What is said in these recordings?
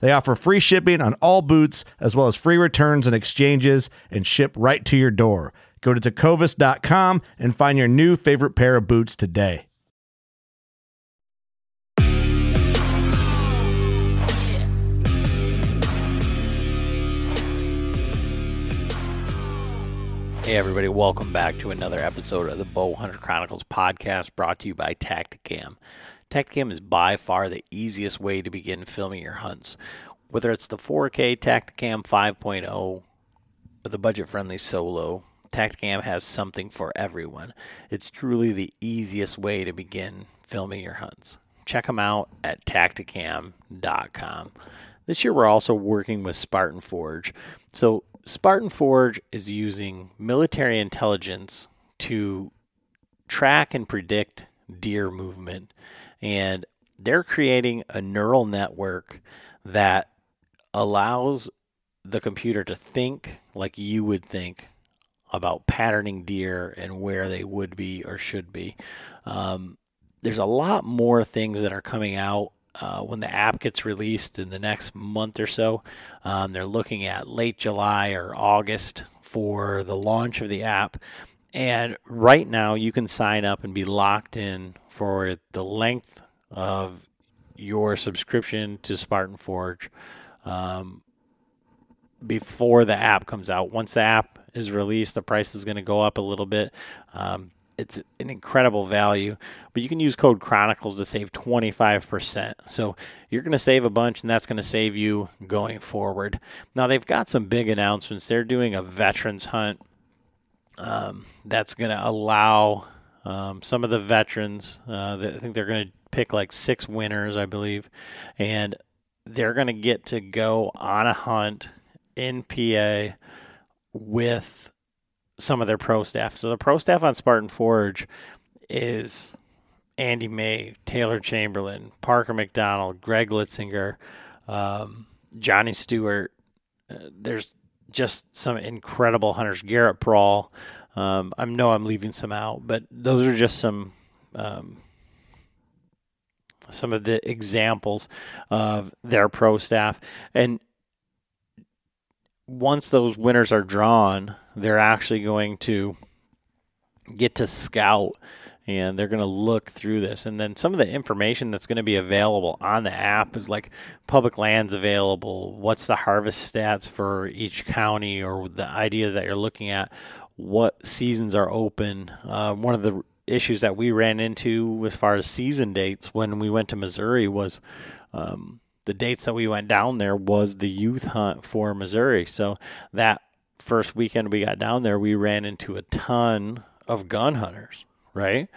They offer free shipping on all boots, as well as free returns and exchanges, and ship right to your door. Go to tecovas.com and find your new favorite pair of boots today. Hey, everybody, welcome back to another episode of the Bowhunter Chronicles podcast brought to you by Tactacam. Tactacam is by far the easiest way to begin filming your hunts. Whether it's the 4K Tactacam 5.0 or the budget friendly Solo, Tactacam has something for everyone. It's truly the easiest way to begin filming your hunts. Check them out at tactacam.com. This year, we're also working with Spartan Forge. So, Spartan Forge is using military intelligence to track and predict deer movement. And they're creating a neural network that allows the computer to think like you would think about patterning deer and where they would be or should be. Um, there's a lot more things that are coming out uh, when the app gets released in the next month or so. Um, they're looking at late July or August for the launch of the app. And right now, you can sign up and be locked in for the length of your subscription to Spartan Forge um, before the app comes out. Once the app is released, the price is going to go up a little bit. Um, it's an incredible value, but you can use code Chronicles to save 25%. So you're going to save a bunch, and that's going to save you going forward. Now, they've got some big announcements. They're doing a veterans hunt um, that's going to allow um, some of the veterans, uh, I think they're going to pick like six winners, I believe, and they're going to get to go on a hunt in PA with some of their pro staff. So the pro staff on Spartan Forge is Andy May, Taylor Chamberlain, Parker McDonald, Greg Litzinger, um, Johnny Stewart. Uh, there's just some incredible hunters. Garrett Prawl. Um, I know I'm leaving some out, but those are just some um, some of the examples of their pro staff. And once those winners are drawn, they're actually going to get to scout and they're going to look through this. And then some of the information that's going to be available on the app is like public lands available, what's the harvest stats for each county, or the idea that you're looking at, what seasons are open. Uh, one of the issues that we ran into as far as season dates when we went to Missouri was um, the dates that we went down there was the youth hunt for Missouri. So that first weekend we got down there, we ran into a ton of gun hunters, right?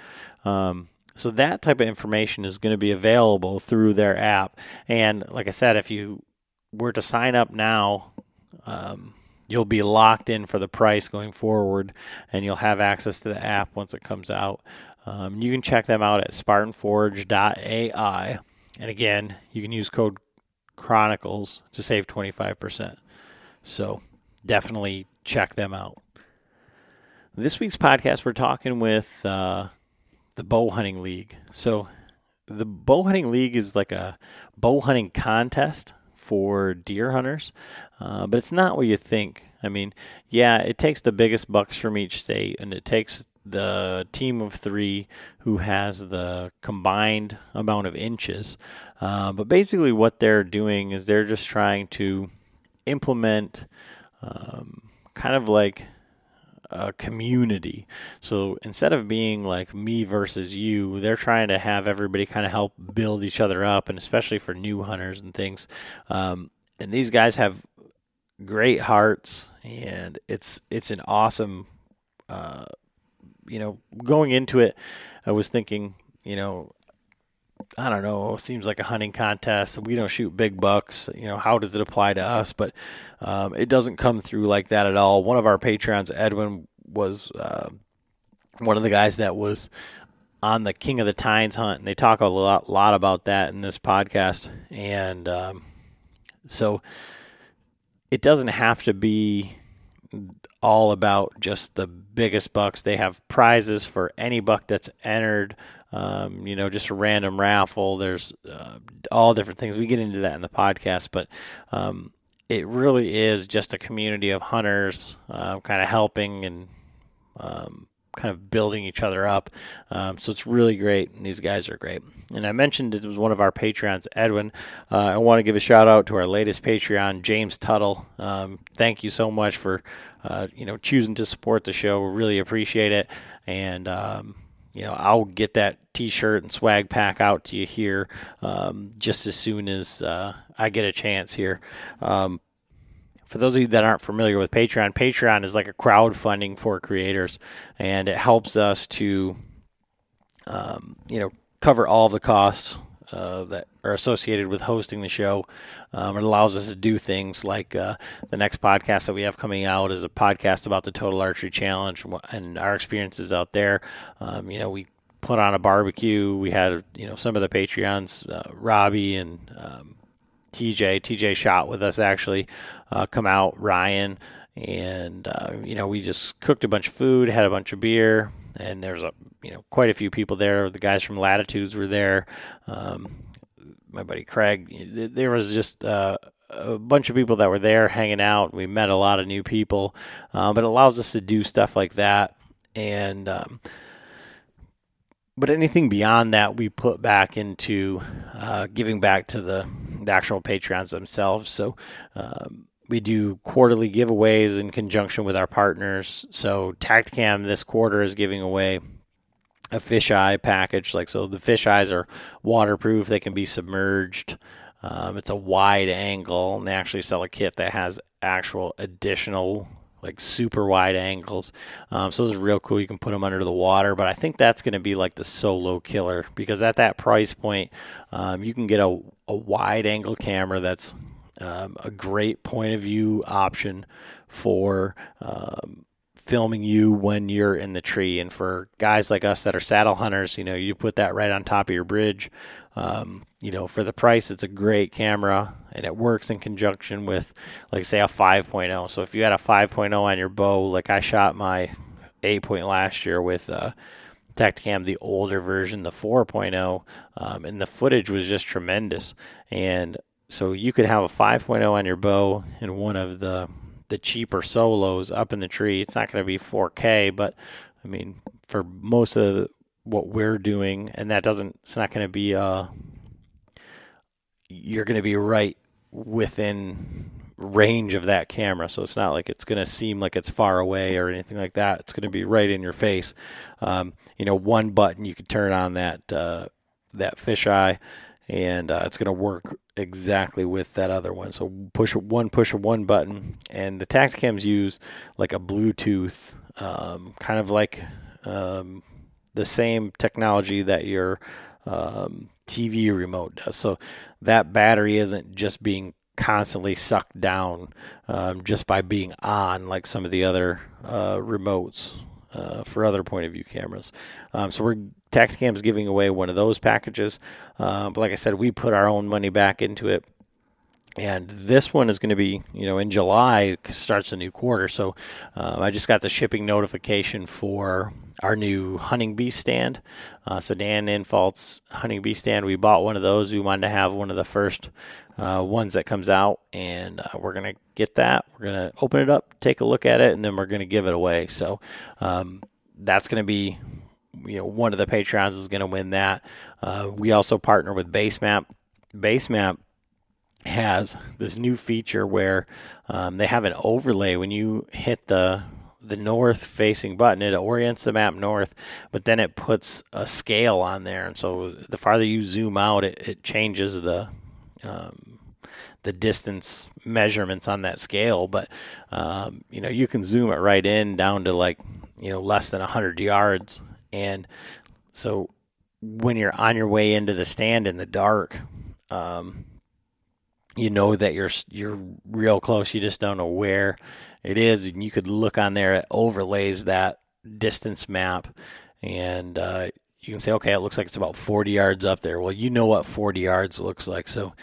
Um, so that type of information is going to be available through their app. And like I said, if you were to sign up now, um, you'll be locked in for the price going forward, and you'll have access to the app once it comes out. Um, you can check them out at SpartanForge.ai. And again, you can use code Chronicles to save 25%. So definitely check them out. This week's podcast, we're talking with uh, the Bow Hunting League. So, the Bow Hunting League is like a bow hunting contest for deer hunters, uh, but it's not what you think. I mean, yeah, it takes the biggest bucks from each state, and it takes the team of three who has the combined amount of inches. Uh, but basically, what they're doing is they're just trying to implement um, kind of like a community. So instead of being like me versus you, they're trying to have everybody kind of help build each other up, and especially for new hunters and things. Um, and these guys have great hearts, and it's it's an awesome. Uh, you know, going into it, I was thinking, you know, I don't know, seems like a hunting contest. We don't shoot big bucks. You know, how does it apply to us? But um, it doesn't come through like that at all. One of our patrons, Edwin, was uh, one of the guys that was on the King of the Tines hunt, and they talk a lot, lot about that in this podcast. And um, so it doesn't have to be all about just the biggest bucks. They have prizes for any buck that's entered. Um, you know, just a random raffle. There's uh, all different things. We get into that in the podcast, but um, it really is just a community of hunters, uh, kind of helping and um, kind of building each other up. Um, so it's really great, and these guys are great. And I mentioned it was one of our Patreons, Edwin. Uh, I want to give a shout out to our latest Patreon, James Tuttle. Um, thank you so much for uh, you know choosing to support the show. We really appreciate it, and um, you know I'll get that T-shirt and swag pack out to you here um, just as soon as uh, I get a chance here. Um, for those of you that aren't familiar with Patreon, Patreon is like a crowdfunding for creators, and it helps us to, um, you know, cover all the costs uh, that are associated with hosting the show. Um, it allows us to do things like uh, the next podcast that we have coming out is a podcast about the Total Archery Challenge and our experiences out there. Um, you know, we put on a barbecue. We had you know some of the Patreons, uh, Robbie and um, TJ. TJ shot with us actually. Uh, come out, Ryan, and uh, you know we just cooked a bunch of food, had a bunch of beer, and there's a you know quite a few people there. The guys from Latitudes were there. Um, my buddy Craig. There was just uh, a bunch of people that were there hanging out. We met a lot of new people, uh, but it allows us to do stuff like that. And um, but anything beyond that, we put back into uh, giving back to the, the, actual patrons themselves. So. Um, we do quarterly giveaways in conjunction with our partners. So Tactacam this quarter is giving away a fisheye package. Like so, the fisheyes are waterproof; they can be submerged. Um, it's a wide angle, and they actually sell a kit that has actual additional like super wide angles. Um, so those are real cool. You can put them under the water, but I think that's going to be like the solo killer because at that price point, um, you can get a, a wide angle camera that's um, a great point of view option for um, filming you when you're in the tree. And for guys like us that are saddle hunters, you know, you put that right on top of your bridge. Um, you know, for the price, it's a great camera and it works in conjunction with, like, say, a 5.0. So if you had a 5.0 on your bow, like I shot my 8 point last year with uh, Tactacam, the older version, the 4.0, um, and the footage was just tremendous. And so you could have a 5.0 on your bow and one of the the cheaper solos up in the tree. It's not going to be 4K, but I mean, for most of what we're doing, and that doesn't, it's not going to be, uh, you're going to be right within range of that camera. So it's not like it's going to seem like it's far away or anything like that. It's going to be right in your face. Um, you know, one button you could turn on that, uh, that fisheye and uh, it's going to work exactly with that other one. So push one, push one button, and the Tactacams use like a Bluetooth, um, kind of like um, the same technology that your um, TV remote does. So that battery isn't just being constantly sucked down um, just by being on like some of the other uh, remotes uh, for other point of view cameras. Um, so we're Tactacam is giving away one of those packages. Uh, but like I said, we put our own money back into it. and this one is going to be, you know, in July starts a new quarter. So um, I just got the shipping notification for our new Hunting Beast stand. Uh, so Dan Infalt's Hunting Beast stand, we bought one of those. We wanted to have one of the first uh, ones that comes out, and uh, we're gonna get that. We're gonna open it up, take a look at it, and then we're gonna give it away. So um, that's gonna be. You know, one of the Patreons is going to win that. Uh, we also partner with Basemap. Basemap has this new feature where um, they have an overlay when you hit the the north facing button it orients the map north but then it puts a scale on there and so the farther you zoom out it, it changes the um, the distance measurements on that scale but um, you know you can zoom it right in down to like you know less than 100 yards and so when you're on your way into the stand in the dark um, you know that you're you're real close. You just don't know where it is, and you could look on there. It overlays that distance map, and uh, you can say, okay, it looks like it's about 40 yards up there. Well, you know what 40 yards looks like, so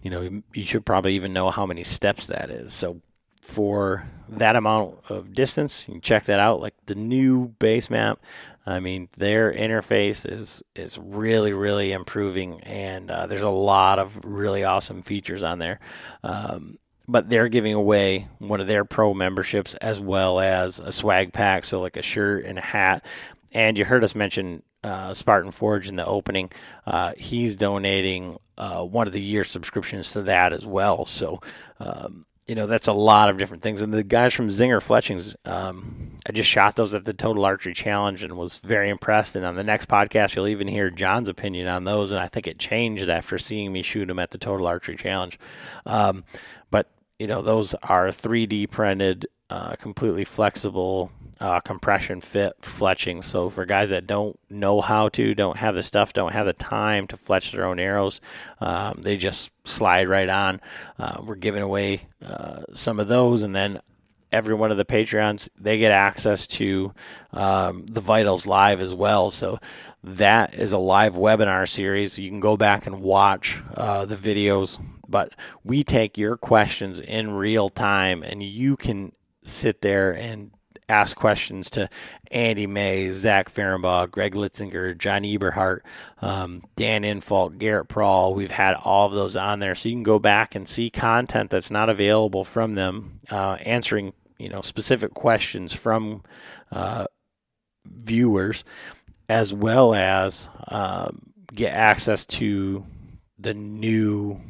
you know you should probably even know how many steps that is. So for that amount of distance, you can check that out. Like the new base map, I mean, their interface is is really really improving, and uh, there's a lot of really awesome features on there. Um, but they're giving away one of their pro memberships as well as a swag pack, so like a shirt and a hat. And you heard us mention uh, Spartan Forge in the opening. Uh, he's donating uh, one of the year subscriptions to that as well. So um, you know that's a lot of different things and the guys from zinger fletchings um, i just shot those at the total archery challenge and was very impressed and on the next podcast you'll even hear john's opinion on those and i think it changed after seeing me shoot them at the total archery challenge um, but you know those are 3d printed uh, completely flexible uh, compression fit fletching. So for guys that don't know how to, don't have the stuff, don't have the time to fletch their own arrows, um, they just slide right on. Uh, we're giving away uh, some of those, and then every one of the Patreons they get access to um, the Vitals live as well. So that is a live webinar series. You can go back and watch uh, the videos, but we take your questions in real time, and you can sit there and ask questions to Andy May, Zach Fehrenbach, Greg Litzinger, John Eberhart, um, Dan Infalt, Garrett Prawl. We've had all of those on there, so you can go back and see content that's not available from them, uh, answering you know specific questions from uh, viewers, as well as um, get access to the new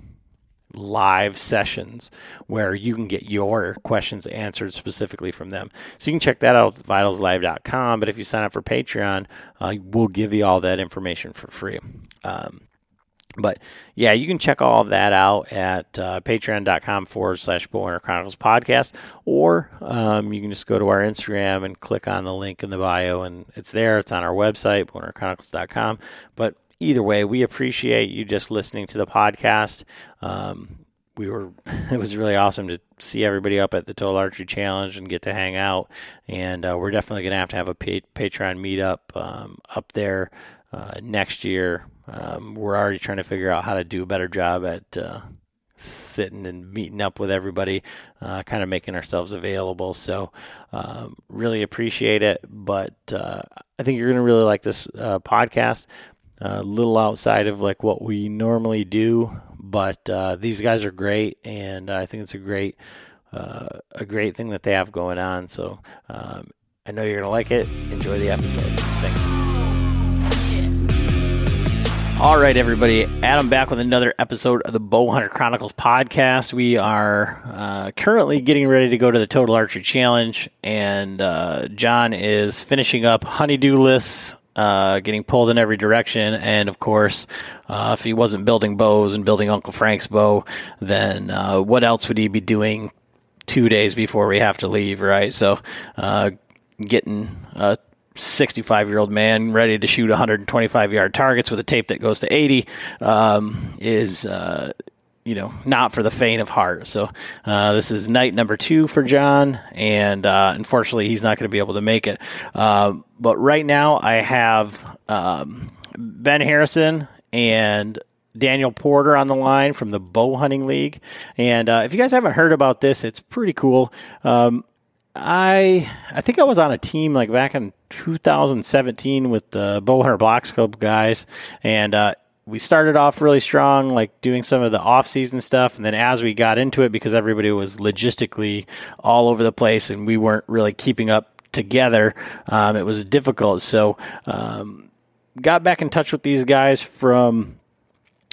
live sessions where you can get your questions answered specifically from them. So you can check that out at vitalslive.com. But if you sign up for Patreon, uh, we'll give you all that information for free. Um, but yeah, you can check all of that out at uh, patreon.com forward slash Bowhunter Chronicles podcast, or um, you can just go to our Instagram and click on the link in the bio, and it's there. It's on our website, bowhunterchronicles.com. But either way, we appreciate you just listening to the podcast. Um, we were it was really awesome to see everybody up at the Total Archery Challenge and get to hang out. And uh, we're definitely going to have to have a Patreon meetup um, up there uh, next year. Um, we're already trying to figure out how to do a better job at uh, sitting and meeting up with everybody, uh, kind of making ourselves available. So, um, really appreciate it. But uh, I think you're going to really like this uh, podcast a little outside of like what we normally do, but uh, these guys are great, and I think it's a great uh, a great thing that they have going on. So um, I know you're gonna like it. Enjoy the episode. Thanks. All right, everybody. Adam back with another episode of the Bowhunter Chronicles podcast. We are uh, currently getting ready to go to the Total Archery Challenge, and uh, John is finishing up honeydew lists uh, getting pulled in every direction. And of course, uh, if he wasn't building bows and building Uncle Frank's bow, then uh, what else would he be doing two days before we have to leave, right? So, uh, getting a 65 year old man ready to shoot 125 yard targets with a tape that goes to 80 um, is uh, you know, not for the faint of heart. So uh, this is night number two for John, and uh, unfortunately, he's not going to be able to make it. Uh, but right now, I have um, Ben Harrison and Daniel Porter on the line from the Bow Hunting League. And uh, if you guys haven't heard about this, it's pretty cool. Um, I I think I was on a team like back in 2017 with the Bow Bowhunter Blockscope guys, and uh, we started off really strong, like doing some of the off-season stuff, and then as we got into it, because everybody was logistically all over the place and we weren't really keeping up together, um, it was difficult. So, um, got back in touch with these guys from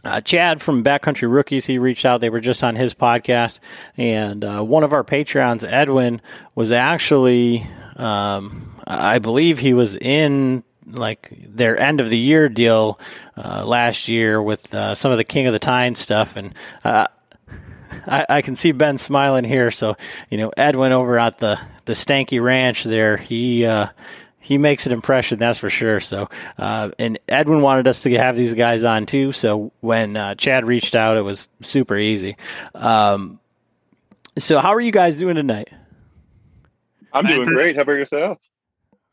uh, Chad from Backcountry Rookies, he reached out. They were just on his podcast. And uh, one of our Patreons, Edwin, was actually, um, I believe he was in like their end of the year deal uh, last year with uh, some of the King of the Tine stuff. And uh, I, I, can see Ben smiling here. So, you know, Edwin over at the, the Stanky Ranch there, he uh, he makes an impression, that's for sure. So, uh, and Edwin wanted us to have these guys on too. So when uh, Chad reached out, it was super easy. Um, so how are you guys doing tonight? I'm doing great. How about yourself?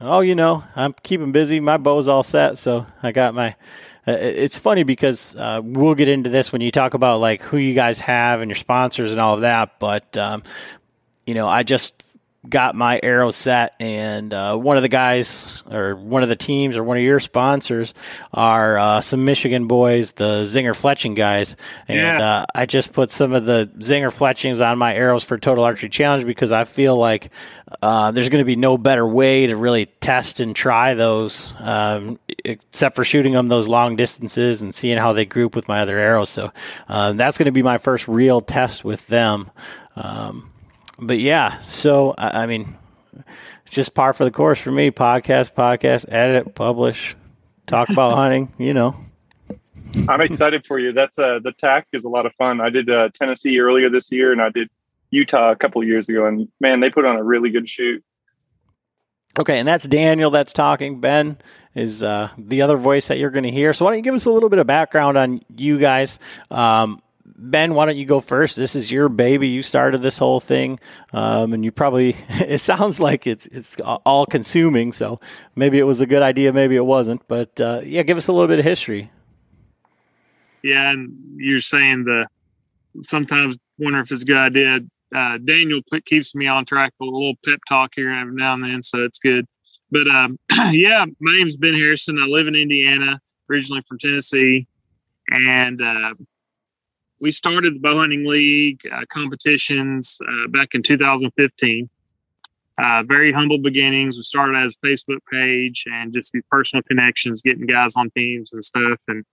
Oh, you know, I'm keeping busy. My bow's all set, so I got my. Uh, it's funny because uh, we'll get into this when you talk about like who you guys have and your sponsors and all of that. But um, you know, I just got my arrow set, and uh, one of the guys or one of the teams or one of your sponsors are uh, some Michigan boys, the Zinger Fletching guys, and yeah. uh, I just put some of the Zinger Fletchings on my arrows for Total Archery Challenge because I feel like uh, there's going to be no better way to really test and try those, um, except for shooting them those long distances and seeing how they group with my other arrows. So uh, that's going to be my first real test with them. Um, but yeah, so I, I mean, it's just par for the course for me. Podcast, podcast, edit, publish, talk about hunting. You know. I'm excited for you. That's uh, the TAC is a lot of fun. I did uh, Tennessee earlier this year, and I did Utah a couple years ago, and man, they put on a really good shoot. Okay, and that's Daniel that's talking. Ben is uh, the other voice that you're going to hear. So why don't you give us a little bit of background on you guys? Um, Ben, why don't you go first? This is your baby. You started this whole thing, um, and you probably it sounds like it's it's all consuming. So maybe it was a good idea, maybe it wasn't. But uh, yeah, give us a little bit of history. Yeah, and you're saying the sometimes wonder if it's a good idea. Uh, Daniel keeps me on track with a little pep talk here every now and then, so it's good. But um, yeah, my name's Ben Harrison. I live in Indiana, originally from Tennessee, and uh, we started the bow hunting league uh, competitions uh, back in 2015. Uh, very humble beginnings. We started as a Facebook page and just these personal connections, getting guys on teams and stuff. And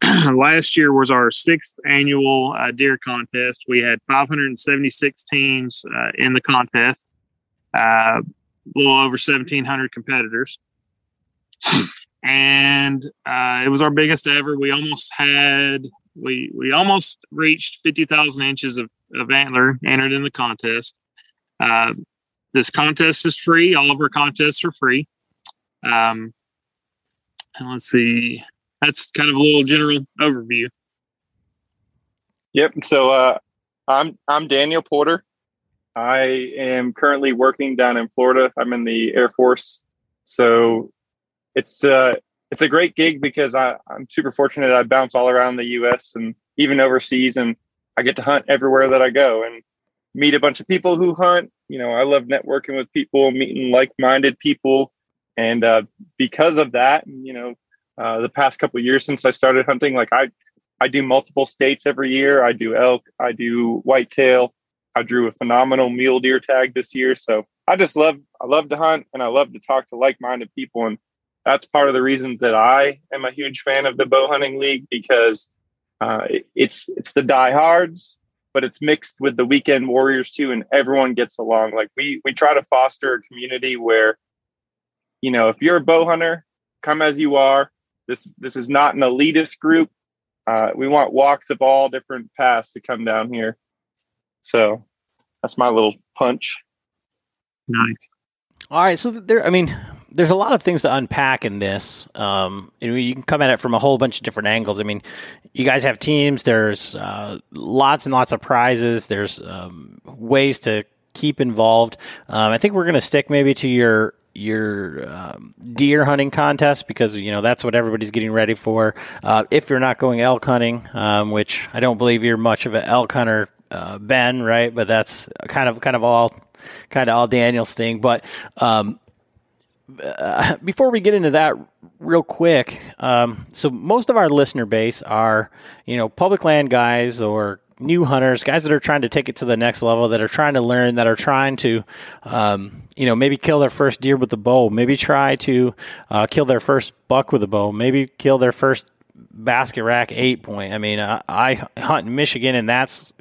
last year was our sixth annual uh, deer contest. We had 576 teams uh, in the contest, uh, a little over 1,700 competitors. and it was our biggest ever. We almost had we we almost reached 50,000 inches of, of antler entered in the contest. Uh, this contest is free. All of our contests are free. Um, and let's see, that's kind of a little general overview. Yep. So uh, I'm I'm Daniel Porter. I am currently working down in Florida. I'm in the Air Force, so it's uh, it's a great gig because I, I'm super fortunate. I bounce all around the U.S. and even overseas, and I get to hunt everywhere that I go and meet a bunch of people who hunt. You know, I love networking with people, meeting like-minded people, and uh, because of that, you know, uh, the past couple years since I started hunting, like I, I do multiple states every year. I do elk, I do whitetail. I drew a phenomenal mule deer tag this year, so I just love I love to hunt and I love to talk to like-minded people and that's part of the reasons that I am a huge fan of the bow hunting league because uh, it, it's it's the diehards, but it's mixed with the weekend warriors too, and everyone gets along. Like we we try to foster a community where, you know, if you're a bow hunter, come as you are. This this is not an elitist group. Uh, we want walks of all different paths to come down here. So that's my little punch. Nice. All right, so there. I mean, there's a lot of things to unpack in this. Um, you can come at it from a whole bunch of different angles. I mean, you guys have teams. There's uh, lots and lots of prizes. There's um, ways to keep involved. Um, I think we're going to stick maybe to your your um, deer hunting contest because you know that's what everybody's getting ready for. Uh, if you're not going elk hunting, um, which I don't believe you're much of an elk hunter, uh, Ben, right? But that's kind of kind of all kind of all Daniel's thing. But um, uh, before we get into that, real quick, um, so most of our listener base are you know public land guys or new hunters, guys that are trying to take it to the next level, that are trying to learn, that are trying to, um, you know, maybe kill their first deer with a bow, maybe try to uh, kill their first buck with a bow, maybe kill their first basket rack eight point. I mean, I, I hunt in Michigan, and that's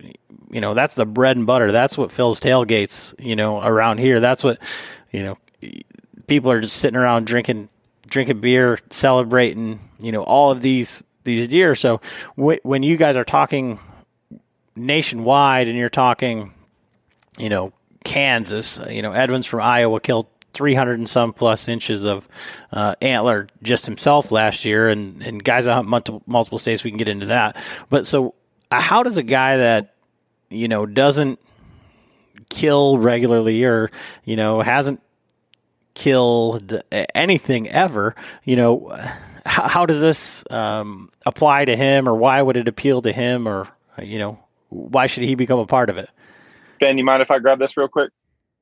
you know that's the bread and butter. That's what fills tailgates. You know, around here, that's what you know. People are just sitting around drinking drinking beer, celebrating. You know, all of these these deer. So w- when you guys are talking nationwide and you're talking, you know, Kansas, you know, Edwin's from Iowa killed 300 and some plus inches of uh, antler just himself last year, and, and guys that hunt multiple, multiple states, we can get into that. But so, uh, how does a guy that, you know, doesn't kill regularly or, you know, hasn't killed anything ever, you know, how, how does this um, apply to him or why would it appeal to him or, you know, why should he become a part of it? Ben, you mind if I grab this real quick?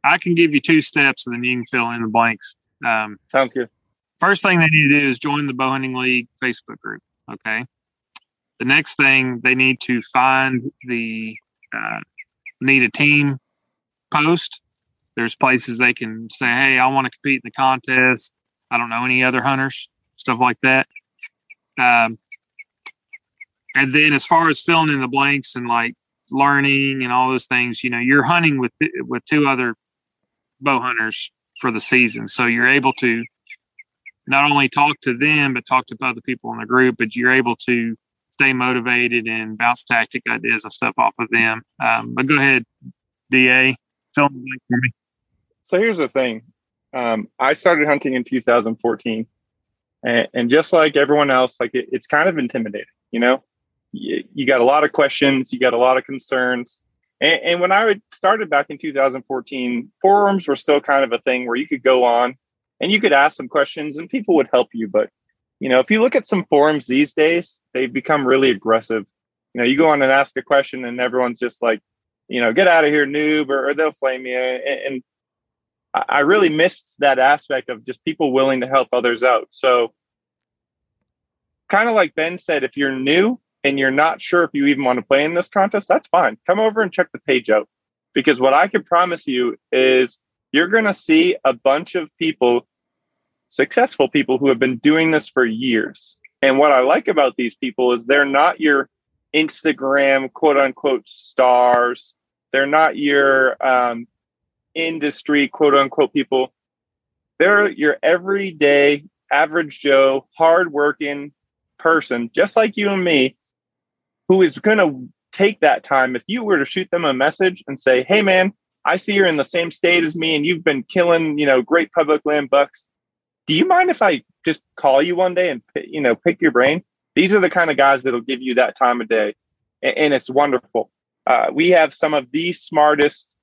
I can give you two steps and then you can fill in the blanks. Um, Sounds good. First thing they need to do is join the Bow Hunting League Facebook group. Okay. The next thing they need to find the uh, need a team post. There's places they can say, "Hey, I want to compete in the contest." I don't know any other hunters, stuff like that. Um, and then as far as filling in the blanks and like learning and all those things, you know, you're hunting with with two other bow hunters for the season, so you're able to not only talk to them but talk to other people in the group, but you're able to stay motivated and bounce tactic ideas and stuff off of them. Um, but go ahead, Da, fill in the blank for me. So here's the thing. Um, I started hunting in 2014, and, and just like everyone else, like it, it's kind of intimidating. You know, you, you, got a lot of questions, you got a lot of concerns. And, and when I started back in 2014, forums were still kind of a thing where you could go on and you could ask some questions and people would help you. But you know, if you look at some forums these days, they've become really aggressive. You know, you go on and ask a question, and everyone's just like, you know, get out of here, noob, or, or they'll flame you. And, and I really missed that aspect of just people willing to help others out. So, kind of like Ben said, if you're new and you're not sure if you even want to play in this contest, that's fine. Come over and check the page out. Because what I can promise you is you're going to see a bunch of people, successful people who have been doing this for years. And what I like about these people is they're not your Instagram quote unquote stars. They're not your um, industry quote unquote people. They're your everyday average Joe, hardworking person, just like you and me, who is going to take that time. If you were to shoot them a message and say, "Hey, man, I see you're in the same state as me, and you've been killing, you know, great public land bucks. Do you mind if I just call you one day and you know pick your brain?" These are the kind of guys that'll give you that time of day, and, it's wonderful. Uh, we have some of the smartest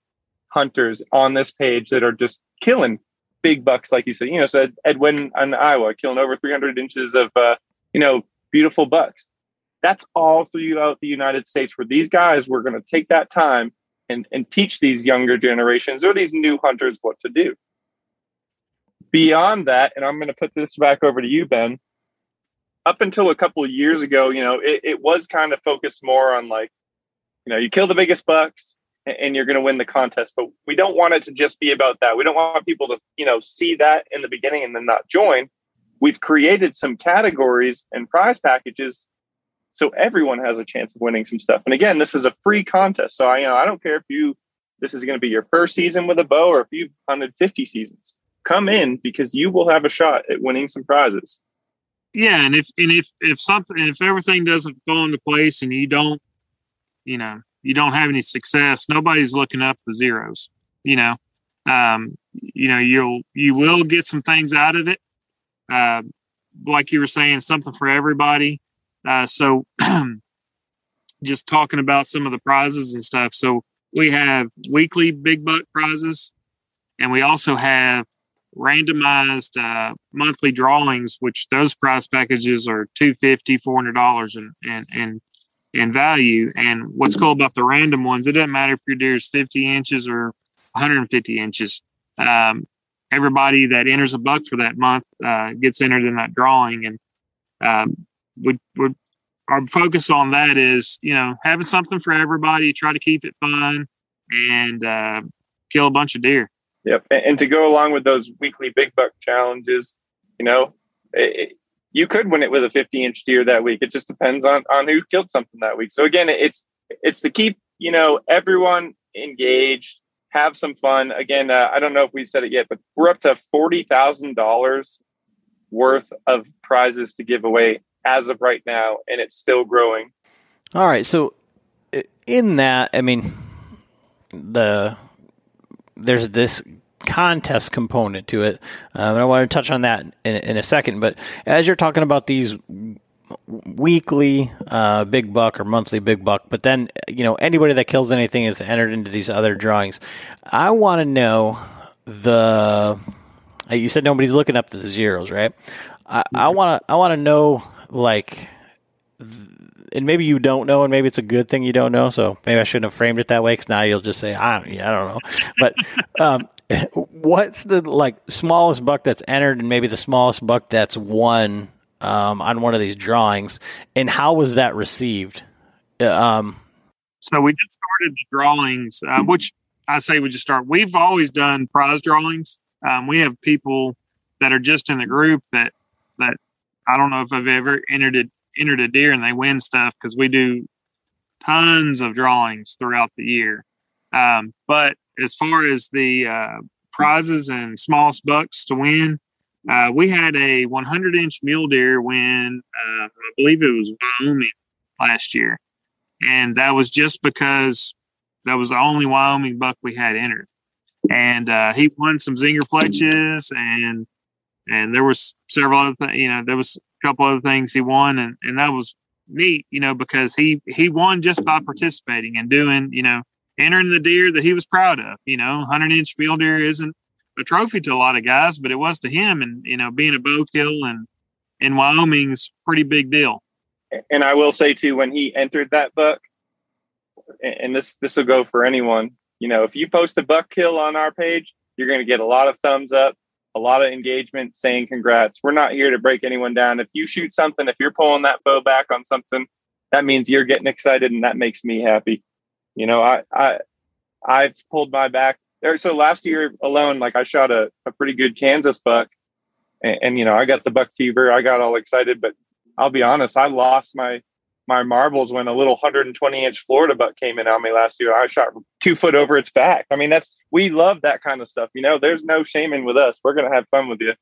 hunters on this page that are just killing big bucks, like you said. You know, so Edwin in Iowa killing over 300 inches of, uh, you know, beautiful bucks that's all throughout the United States where these guys were going to take that time and, and teach these younger generations or these new hunters what to do. Beyond that, and I'm going to put this back over to you, Ben. Up until a couple of years ago, you know, it, it was kind of focused more on like, you know, you kill the biggest bucks and you're going to win the contest. But we don't want it to just be about that. We don't want people to, you know, see that in the beginning and then not join. We've created some categories and prize packages so everyone has a chance of winning some stuff. And again, this is a free contest. So I, you know, I don't care if you this is going to be your first season with a bow or if you've hunted 50 seasons. Come in because you will have a shot at winning some prizes. Yeah, and if and if if something if everything doesn't fall into place and you don't, you know, you don't have any success, nobody's looking up the zeros. You know, um, you know, you'll you will get some things out of it. Uh, like you were saying, something for everybody. Uh, so just talking about some of the prizes and stuff. So we have weekly big buck prizes, and we also have randomized uh, monthly drawings, which those price packages are two fifty, four hundred dollars in value. And what's cool about the random ones, it doesn't matter if your deer is fifty inches or one hundred and fifty inches. Um, everybody that enters a buck for that month uh, gets entered in that drawing, and um, we we our focus on that is you know having something for everybody. Try to keep it fun and uh, kill a bunch of deer. Yep. And, and, to go along with those weekly big buck challenges, you know, it, you could win it with a 50 inch deer that week. It just depends on, on who killed something that week. So again, it's, it's to keep, you know, everyone engaged, have some fun. Again, uh, I don't know if we said it yet, but we're up to $40,000 worth of prizes to give away as of right now. And it's still growing. All right. So in that, I mean, the there's this contest component to it. And I want to touch on that in, in, a second. But as you're talking about these weekly uh, big buck or monthly big buck, but then you know anybody that kills anything is entered into these other drawings. I want to know the. You said nobody's looking up to the zeros, right? I want to. I want to know like. Th- and maybe you don't know, and maybe it's a good thing you don't know. So maybe I shouldn't have framed it that way because now you'll just say, I, yeah, I don't know. But um, what's the like smallest buck that's entered, and maybe the smallest buck that's won um, on one of these drawings, and how was that received? Uh, um, so we just started the drawings, uh, which I say we just start. We've always done prize drawings. Um, we have people that are just in the group that that I don't know if I've ever entered it entered a deer and they win stuff because we do tons of drawings throughout the year. Um, but as far as the uh, prizes and smallest bucks to win, uh, we had a 100 inch mule deer win. Uh, I believe it was Wyoming last year, and that was just because that was the only Wyoming buck we had entered. And uh, he won some zinger fletches, and and there was several other. You know, there was a couple other things he won, and and that was neat, you know, because he he won just by participating and doing, you know, entering the deer that he was proud of. You know, hundred inch mule deer isn't a trophy to a lot of guys, but it was to him, and you know, being a bow kill and in Wyoming's pretty big deal. And I will say too, when he entered that buck, and this this will go for anyone. You know, if you post a buck kill on our page, you're going to get a lot of thumbs up a lot of engagement saying congrats. We're not here to break anyone down. If you shoot something, if you're pulling that bow back on something, that means you're getting excited and that makes me happy. You know, I I I've pulled my back there. So last year alone, like I shot a, a pretty good Kansas buck and, and you know, I got the buck fever. I got all excited, but I'll be honest, I lost my my marbles when a little 120 inch Florida buck came in on me last year. I shot two foot over its back. I mean, that's we love that kind of stuff. You know, there's no shaming with us. We're gonna have fun with you.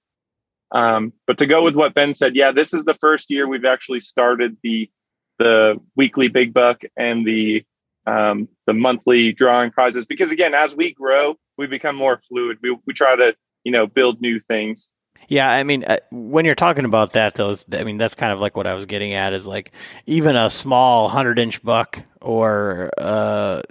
Um, but to go with what Ben said, yeah, this is the first year we've actually started the the weekly big buck and the um, the monthly drawing prizes because again, as we grow, we become more fluid. We we try to you know build new things. Yeah, I mean, uh, when you're talking about that, those, I mean, that's kind of like what I was getting at is like even a small 100 inch buck or, uh,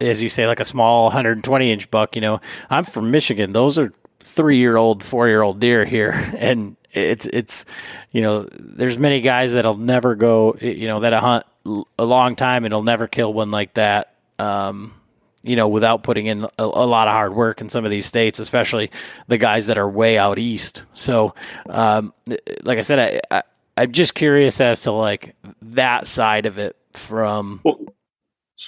as you say, like a small 120 inch buck, you know, I'm from Michigan. Those are three year old, four year old deer here. And it's, it's, you know, there's many guys that'll never go, you know, that hunt a long time and will never kill one like that. Um, you know, without putting in a, a, lot of hard work in some of these states, especially the guys that are way out east. So, um, like I said, I, I, am just curious as to like that side of it from. Well,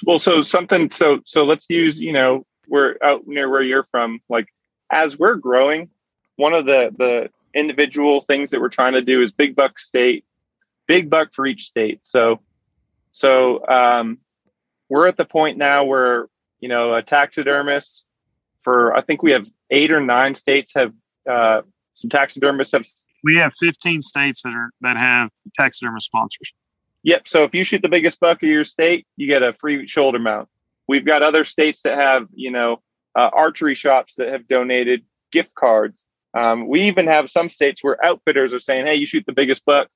well, so something, so, so let's use, you know, we're out near where you're from. Like, as we're growing, one of the, the individual things that we're trying to do is big buck state, big buck for each state. So, so, um, we're at the point now where you know, a taxidermist for I think we have eight or nine states have uh, some taxidermists have. We have 15 states that are that have taxidermist sponsors. Yep. So if you shoot the biggest buck of your state, you get a free shoulder mount. We've got other states that have you know uh, archery shops that have donated gift cards. Um, we even have some states where outfitters are saying, "Hey, you shoot the biggest buck,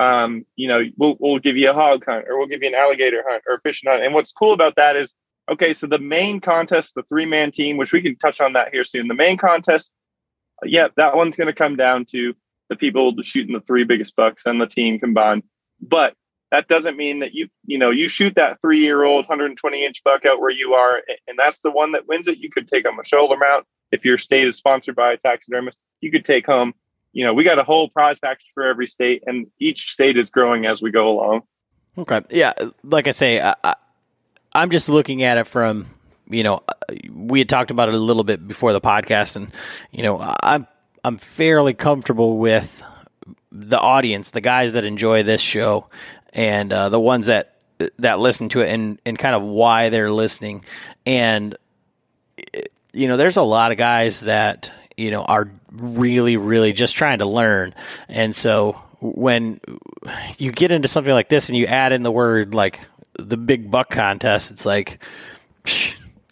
um, you know, we'll, we'll give you a hog hunt, or we'll give you an alligator hunt, or a fishing hunt." And what's cool about that is Okay, so the main contest, the three man team, which we can touch on that here soon. The main contest yeah, that one's going to come down to the people shooting the three biggest bucks and the team combined. But that doesn't mean that you you know you shoot that three year old 120 inch buck out where you are, and that's the one that wins it. You could take home a shoulder mount if your state is sponsored by a taxidermist. You could take home. You know, we got a whole prize package for every state, and each state is growing as we go along. Okay, yeah, like I say, I, I, I'm just looking at it from you know we had talked about it a little bit before the podcast, and you know I'm I'm fairly comfortable with the audience, the guys that enjoy this show, and uh, the ones that that listen to it, and and kind of why they're listening, and you know, there's a lot of guys that you know are really, really just trying to learn, and so when you get into something like this and you add in the word like the big buck contest, it's like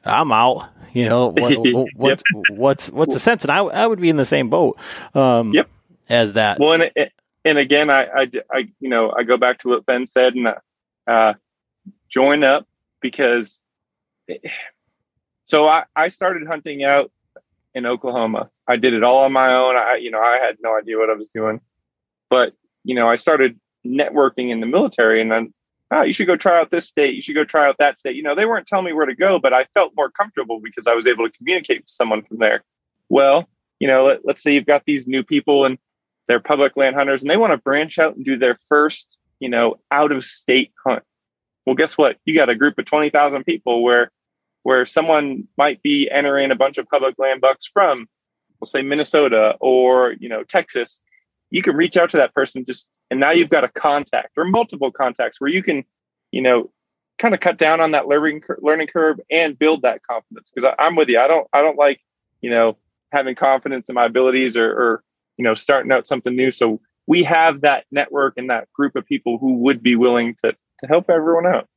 I'm out. You know what, what's yep. what's what's the sense? And I I would be in the same boat. Um, yep. As that. Well, and it, and again, I, I, I, you know, I go back to what Ben said and uh, join up because. It, so I, I started hunting out in Oklahoma. I did it all on my own. I, you know, I had no idea what I was doing, but you know, I started networking in the military, and then, oh, you should go try out this state. You should go try out that state. You know, they weren't telling me where to go, but I felt more comfortable because I was able to communicate with someone from there. Well, you know, let, let's say you've got these new people and they're public land hunters and they want to branch out and do their first, you know, out of state hunt. Well, guess what? You got a group of 20,000 people where where someone might be entering a bunch of public land bucks from, we'll say Minnesota or, you know, Texas. You can reach out to that person just and now you've got a contact or multiple contacts where you can, you know, kind of cut down on that learning learning curve and build that confidence. Because I'm with you. I don't I don't like, you know, having confidence in my abilities or, or you know, starting out something new. So we have that network and that group of people who would be willing to to help everyone out.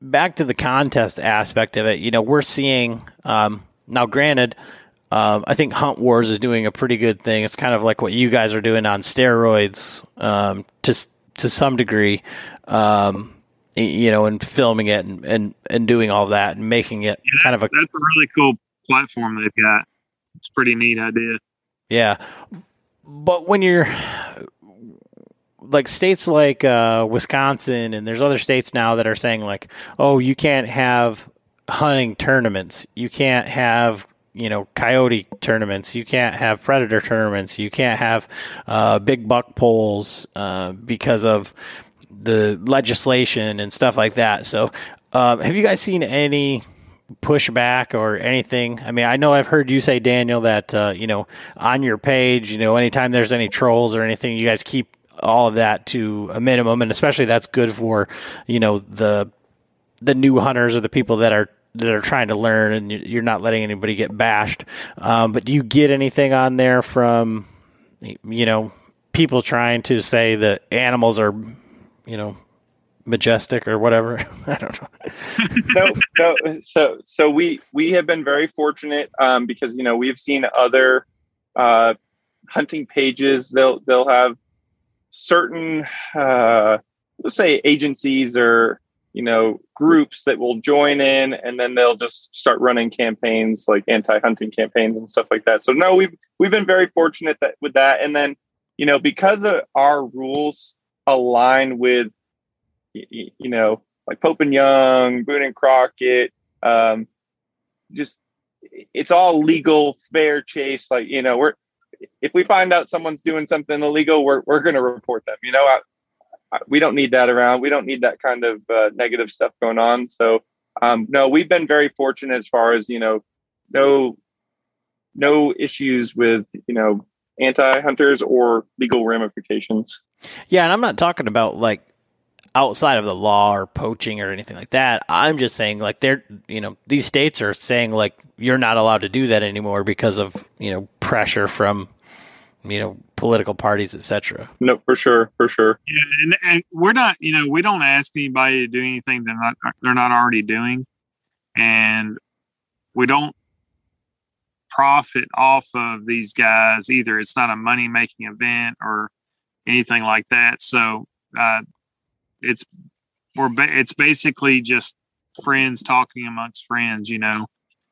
Back to the contest aspect of it, you know, we're seeing um, now. Granted, um, I think Hunt Wars is doing a pretty good thing. It's kind of like what you guys are doing on steroids, um, to to some degree, um, you know, and filming it and, and and doing all that and making it yeah, kind of a that's a really cool platform they've got. It's a pretty neat idea. Yeah, but when you're like states like uh, Wisconsin and there's other states now that are saying like, oh, you can't have hunting tournaments, you can't have you know coyote tournaments, you can't have predator tournaments, you can't have uh, big buck poles uh, because of the legislation and stuff like that. So, um, have you guys seen any pushback or anything? I mean, I know I've heard you say, Daniel, that uh, you know on your page, you know, anytime there's any trolls or anything, you guys keep all of that to a minimum, and especially that's good for you know the the new hunters or the people that are that are trying to learn, and you're not letting anybody get bashed. Um, but do you get anything on there from you know people trying to say that animals are you know majestic or whatever. I don't know. no, no. So, so we we have been very fortunate um, because you know we've seen other uh, hunting pages. They'll they'll have certain uh, let's say agencies or you know groups that will join in, and then they'll just start running campaigns like anti-hunting campaigns and stuff like that. So no, we've we've been very fortunate that with that, and then you know because of our rules align with you, know, like Pope and Young, Boone and Crockett, um, just it's all legal, fair chase. Like you know, we're if we find out someone's doing something illegal, we're we're going to report them. You know, I, I, we don't need that around. We don't need that kind of uh, negative stuff going on. So um, no, we've been very fortunate as far as you know, no no issues with you know anti hunters or legal ramifications. Yeah, and I'm not talking about like outside of the law or poaching or anything like that. I'm just saying like they're you know these states are saying like you're not allowed to do that anymore because of you know pressure from you know political parties etc no for sure for sure. Yeah and, and we're not you know we don't ask anybody to do anything they're not they're not already doing. And we don't profit off of these guys either. It's not a money making event or anything like that. So uh, it's we're ba- it's basically just friends talking amongst friends. You know,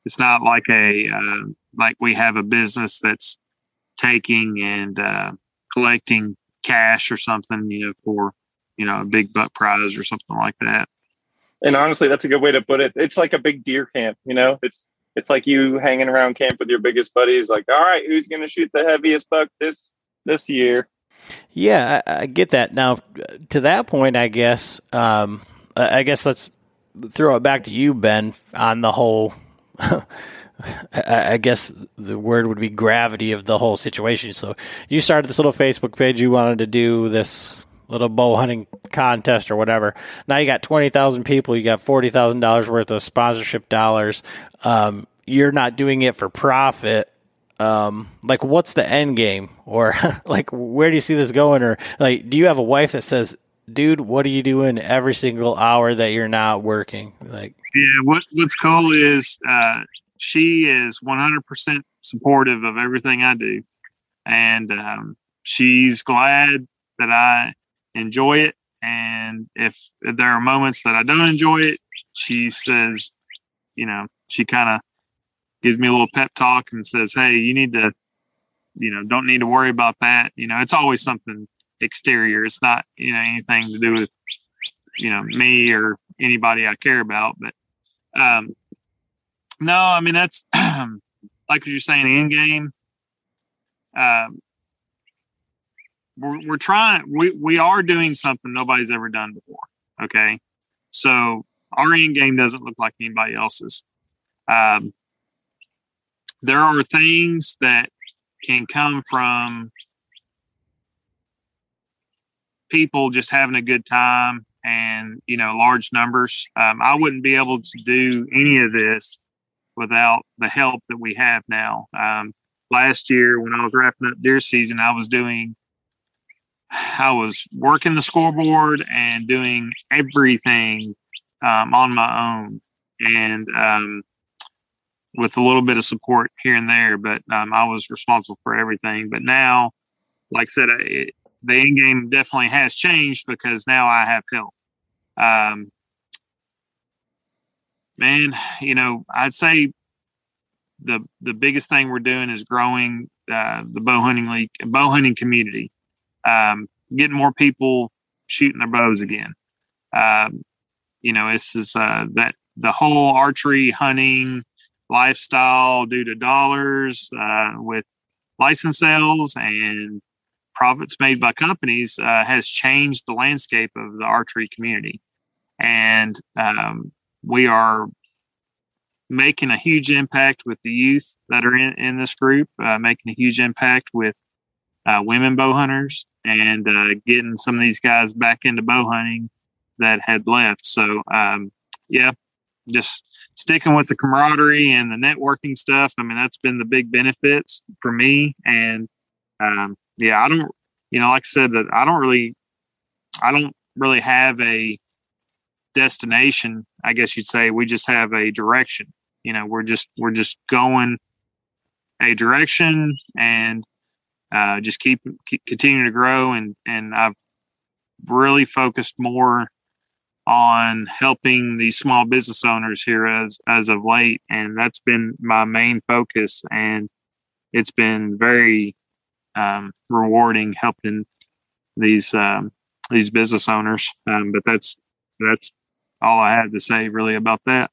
it's not like a uh, like we have a business that's taking and uh, collecting cash or something, you know, for you know a big buck prize or something like that. And honestly, that's a good way to put it. It's like a big deer camp, you know. It's it's like you hanging around camp with your biggest buddies. Like, all right, who's going to shoot the heaviest buck this this year? Yeah, I, I, get that. Now, to that point, I guess, um, I guess let's throw it back to you, Ben, on the whole. I guess the word would be gravity of the whole situation. So you started this little Facebook page. You wanted to do this little bow hunting contest or whatever. Now you got 20,000 people, you got $40,000 worth of sponsorship dollars. Um, you're not doing it for profit. Um, like what's the end game or like where do you see this going or like do you have a wife that says dude what are you doing every single hour that you're not working like yeah what what's cool is uh she is 100% supportive of everything i do and um, she's glad that i enjoy it. And if there are moments that I don't enjoy it, she says, you know, she kind of gives me a little pep talk and says, Hey, you need to, you know, don't need to worry about that. You know, it's always something exterior. It's not, you know, anything to do with, you know, me or anybody I care about. But, um, no, I mean, that's like what you're saying, in game. Um, we're, we're trying we, we are doing something nobody's ever done before okay? So our end game doesn't look like anybody else's. Um, there are things that can come from people just having a good time and you know large numbers. Um, i wouldn't be able to do any of this without the help that we have now um, last year when i was wrapping up deer season i was doing I was working the scoreboard and doing everything um, on my own, and um, with a little bit of support here and there. But um, I was responsible for everything. But now, like I said, it, the end game definitely has changed because now I have help. Um, man, you know, I'd say the the biggest thing we're doing is growing uh, the bow hunting league, bow hunting community um, getting more people shooting their bows again. Um, you know, this is uh, that the whole archery hunting lifestyle due to dollars uh, with license sales and profits made by companies uh, has changed the landscape of the archery community. And um, we are making a huge impact with the youth that are in, in this group, uh, making a huge impact with uh, women bow hunters, and uh, getting some of these guys back into bow hunting that had left. So, um, yeah, just sticking with the camaraderie and the networking stuff. I mean, that's been the big benefits for me. And um, yeah, I don't, you know, like I said, that I don't really, I don't really have a destination. I guess you'd say we just have a direction. You know, we're just we're just going a direction and uh, just keep, keep to grow. And and I've really focused more on helping these small business owners here as as of late. And that's been my main focus. And it's been very um, rewarding helping these um, these business owners. Um, but that's that's all I had to say really about that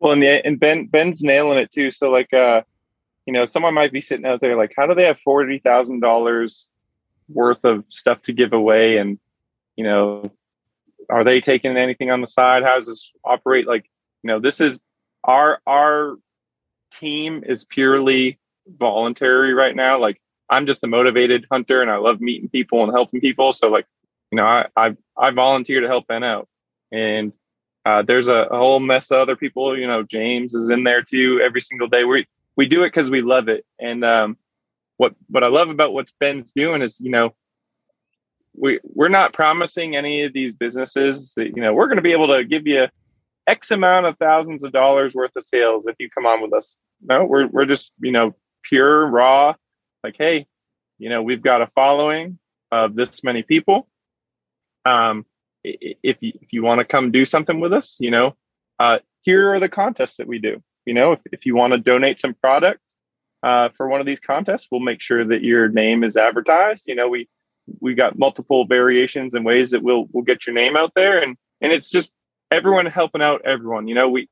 well and, the, and Ben Ben's nailing it too so like uh you know, someone might be sitting out there like, how do they have forty thousand dollars worth of stuff to give away? And you know, are they taking anything on the side? How does this operate? Like, you know, this is our our team is purely voluntary right now. Like, I'm just a motivated hunter, and I love meeting people and helping people. So, like, you know, I I, I volunteer to help Ben out, and uh, there's a, a, whole mess of other people. You know, James is in there too every single day. We we do it because we love it. And um, what what I love about what Ben's doing is, you know, we we're not promising any of these businesses that you know we're going to be able to give you X amount of thousands of dollars worth of sales if you come on with us. No, we're we're just you know pure raw. Like, hey, you know, we've got a following of this many people. Um, if you, if you want to come do something with us, you know, uh, here are the contests that we do. You know, if, if you want to donate some product, uh, for one of these contests, we'll make sure that your name is advertised. You know, we we got multiple variations and ways that we'll we'll get your name out there, and and it's just everyone helping out everyone. You know, we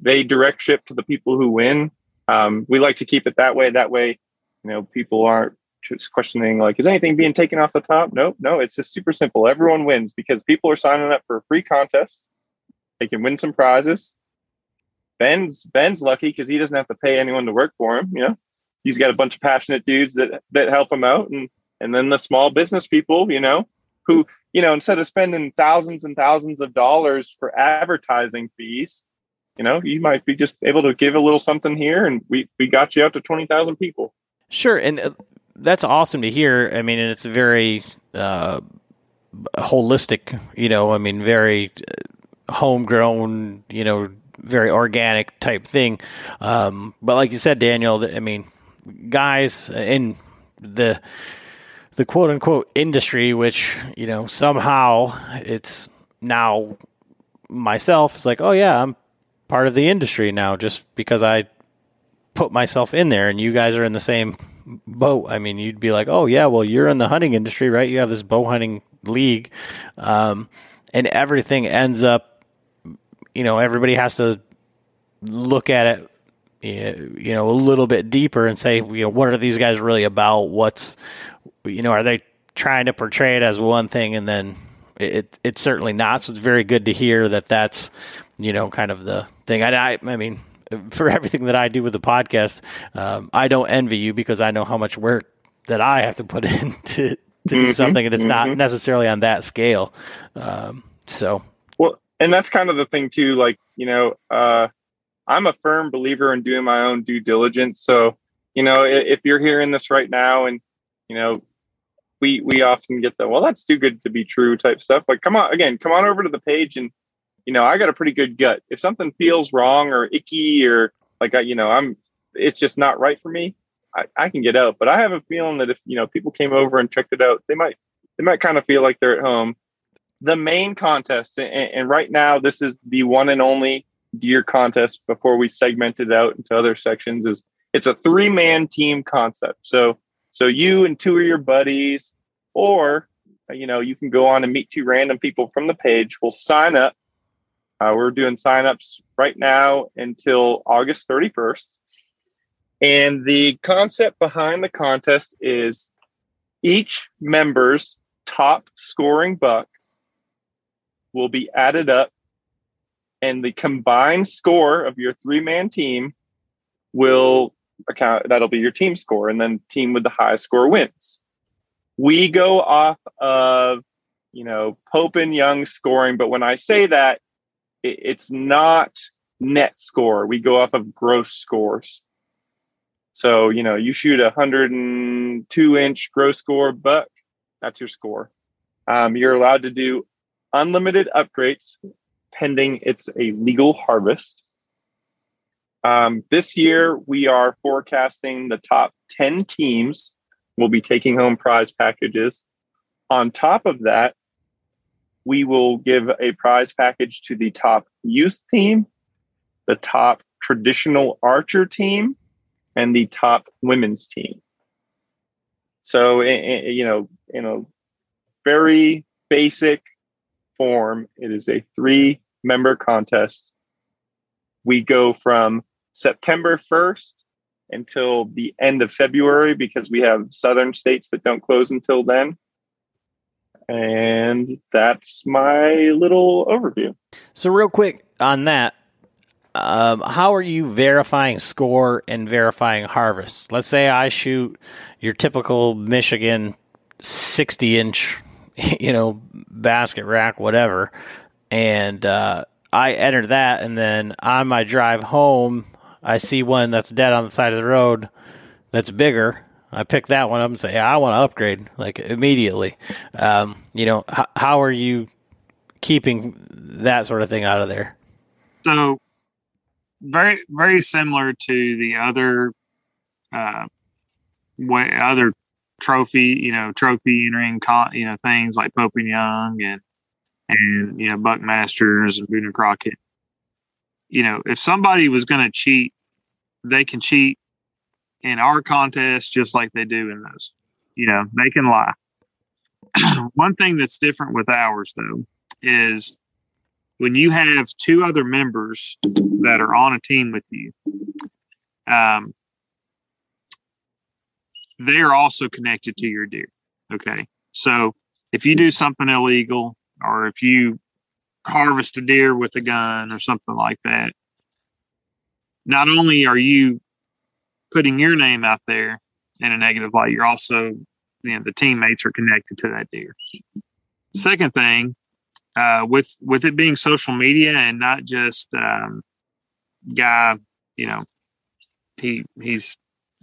they direct ship to the people who win. Um, we like to keep it that way. That way, you know, people aren't just questioning like, is anything being taken off the top? Nope, no, it's just super simple. Everyone wins because people are signing up for a free contest. They can win some prizes. Ben's Ben's lucky because he doesn't have to pay anyone to work for him. You know, he's got a bunch of passionate dudes that that help him out, and and then the small business people, you know, who you know instead of spending thousands and thousands of dollars for advertising fees, you know, you might be just able to give a little something here, and we we got you out to twenty thousand people. Sure, and uh, that's awesome to hear. I mean, and it's very uh, holistic. You know, I mean, very uh, homegrown. You know, very organic type thing. Um, but like you said, Daniel, I mean, guys in the the quote unquote industry, which you know somehow it's now myself. It's like, oh yeah, I'm part of the industry now, just because I put myself in there, and you guys are in the same boat. I mean, you'd be like, oh yeah, well you're in the hunting industry, right? You have this bow hunting league, um, and everything ends up, you know, everybody has to look at it you know a little bit deeper and say you know what are these guys really about what's you know are they trying to portray it as one thing and then it it's certainly not so it's very good to hear that that's you know kind of the thing i i, I mean for everything that i do with the podcast um, i don't envy you because i know how much work that i have to put in to to mm-hmm, do something and it's mm-hmm. not necessarily on that scale um, so well and that's kind of the thing too like you know uh I'm a firm believer in doing my own due diligence. So, you know, if you're hearing this right now and, you know, we we often get the well, that's too good to be true type stuff. Like, come on, again, come on over to the page and, you know, I got a pretty good gut. If something feels wrong or icky or like, I, you know, I'm, it's just not right for me. I, I can get out, but I have a feeling that if you know people came over and checked it out, they might they might kind of feel like they're at home. The main contest, and, and right now this is the one and only deer contest before we segment it out into other sections is it's a three man team concept. So so you and two of your buddies, or you know, you can go on and meet two random people from the page. We'll sign up. Uh, we're doing signups right now until August 31st. And the concept behind the contest is each member's top scoring buck will be added up and the combined score of your three man team will account that'll be your team score and then team with the highest score wins we go off of you know pope and young scoring but when i say that it, it's not net score we go off of gross scores so you know you shoot a 102 inch gross score buck that's your score um, you're allowed to do unlimited upgrades pending it's a legal harvest. Um, this year, we are forecasting the top 10 teams will be taking home prize packages. On top of that, we will give a prize package to the top youth team, the top traditional archer team, and the top women's team. So, you know, in a very basic form, it is a three member contest. We go from September 1st until the end of February because we have southern states that don't close until then. And that's my little overview. So, real quick on that, um, how are you verifying score and verifying harvest? Let's say I shoot your typical Michigan 60 inch, you know, basket rack, whatever and uh, I enter that, and then on my drive home, I see one that's dead on the side of the road that's bigger. I pick that one up and say, I want to upgrade like immediately. Um, you know, h- how are you keeping that sort of thing out of there? So, very very similar to the other uh, way other trophy, you know, trophy entering, con- you know, things like Pope and Young and and you know Buckmasters and Boone and Crockett. You know, if somebody was going to cheat, they can cheat in our contest just like they do in those. You know, they can lie. One thing that's different with ours though is when you have two other members that are on a team with you, um, they are also connected to your deer. Okay. So if you do something illegal or if you harvest a deer with a gun or something like that, not only are you putting your name out there in a negative light, you're also, you know, the teammates are connected to that deer. Second thing, uh, with with it being social media and not just um, guy, you know, he he's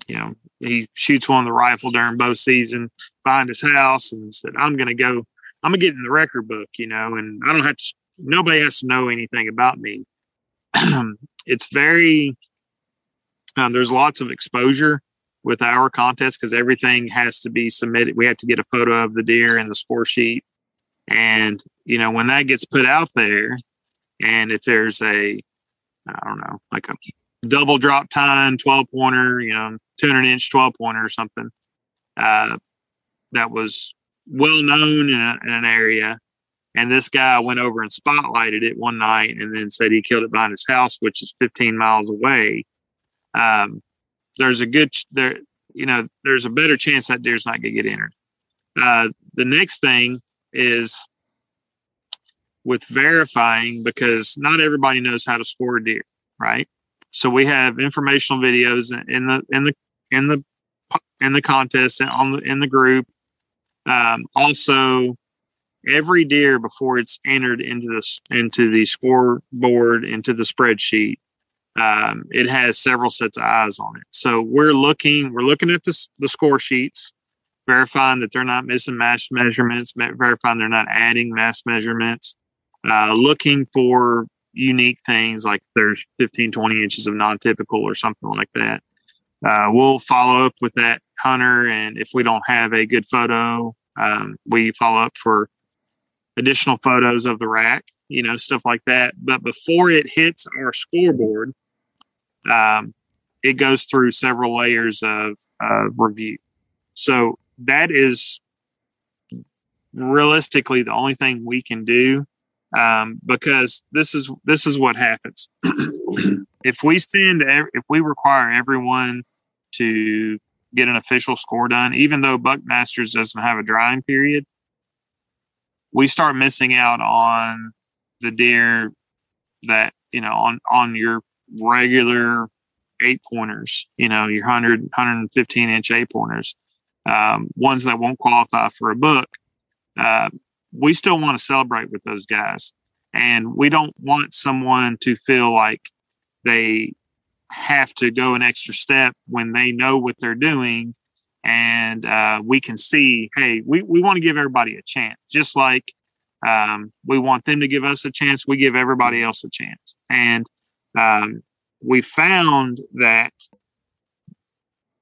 you know he shoots one of the rifle during bow season behind his house and said, "I'm going to go, I'm going to get in the record book," you know, and I don't have to. Nobody has to know anything about me. it's very um, there's lots of exposure with our contest because everything has to be submitted. We have to get a photo of the deer and the score sheet. And, you know, when that gets put out there, and if there's a, I don't know, like a double drop tine, 12 pointer, you know, 200 inch 12 pointer or something, uh, that was well known in, a, in an area. And this guy went over and spotlighted it one night and then said he killed it behind his house, which is 15 miles away um, there's a good there you know there's a better chance that deer's not going to get entered. Uh, the next thing is with verifying because not everybody knows how to score a deer, right? So we have informational videos in the in the in the in the contest and on the in the group. Um, also, every deer before it's entered into this into the scoreboard into the spreadsheet um, it has several sets of eyes on it. So we're looking, we're looking at the, score sheets, verifying that they're not missing mass measurements, verifying they're not adding mass measurements, uh, looking for unique things like there's 15, 20 inches of non-typical or something like that. Uh, we'll follow up with that hunter. And if we don't have a good photo, um, we follow up for additional photos of the rack, you know, stuff like that. But before it hits our scoreboard, um, it goes through several layers of uh, review. So that is realistically the only thing we can do um, because this is this is what happens. if we send if we require everyone to get an official score done, even though Buckmasters doesn't have a drying period, we start missing out on the deer that you know on on your regular eight pointers, you know, your 100, 115 inch eight pointers, um, ones that won't qualify for a book. Uh, we still want to celebrate with those guys. And we don't want someone to feel like they have to go an extra step when they know what they're doing. And uh, we can see, hey, we, we want to give everybody a chance, just like um, we want them to give us a chance. We give everybody else a chance. And um, we found that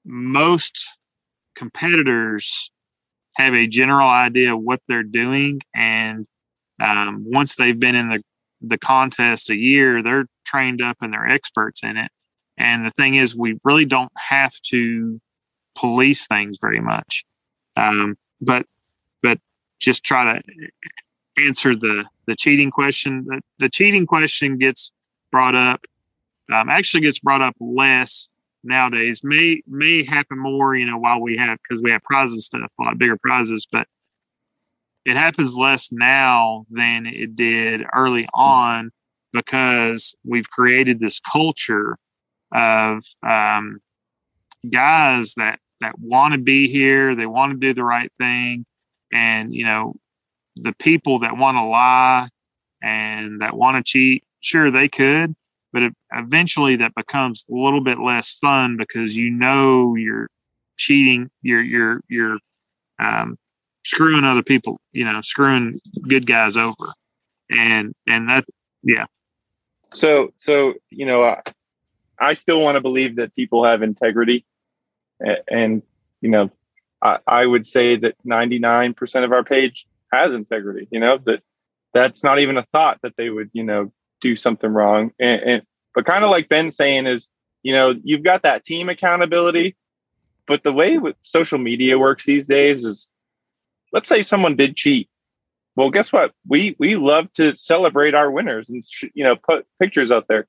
most competitors have a general idea of what they're doing and um, once they've been in the, the contest a year they're trained up and they're experts in it. And the thing is we really don't have to police things very much. Um, but but just try to answer the the cheating question. The, the cheating question gets brought up um, actually gets brought up less nowadays. May may happen more, you know, while we have because we have prizes stuff, a lot bigger prizes, but it happens less now than it did early on because we've created this culture of um, guys that that want to be here, they want to do the right thing, and you know, the people that want to lie and that want to cheat, sure they could, but it, eventually that becomes a little bit less fun because you know you're cheating you're you're you're um, screwing other people you know screwing good guys over. And and that yeah. So so you know uh, i still want to believe that people have integrity. And, and you know I, I would say that 99% of our page has integrity you know that that's not even a thought that they would you know do something wrong. And, and but kind of like Ben saying is, you know, you've got that team accountability, but the way social media works these days is let's say someone did cheat. Well guess what? We we love to celebrate our winners and you know put pictures out there.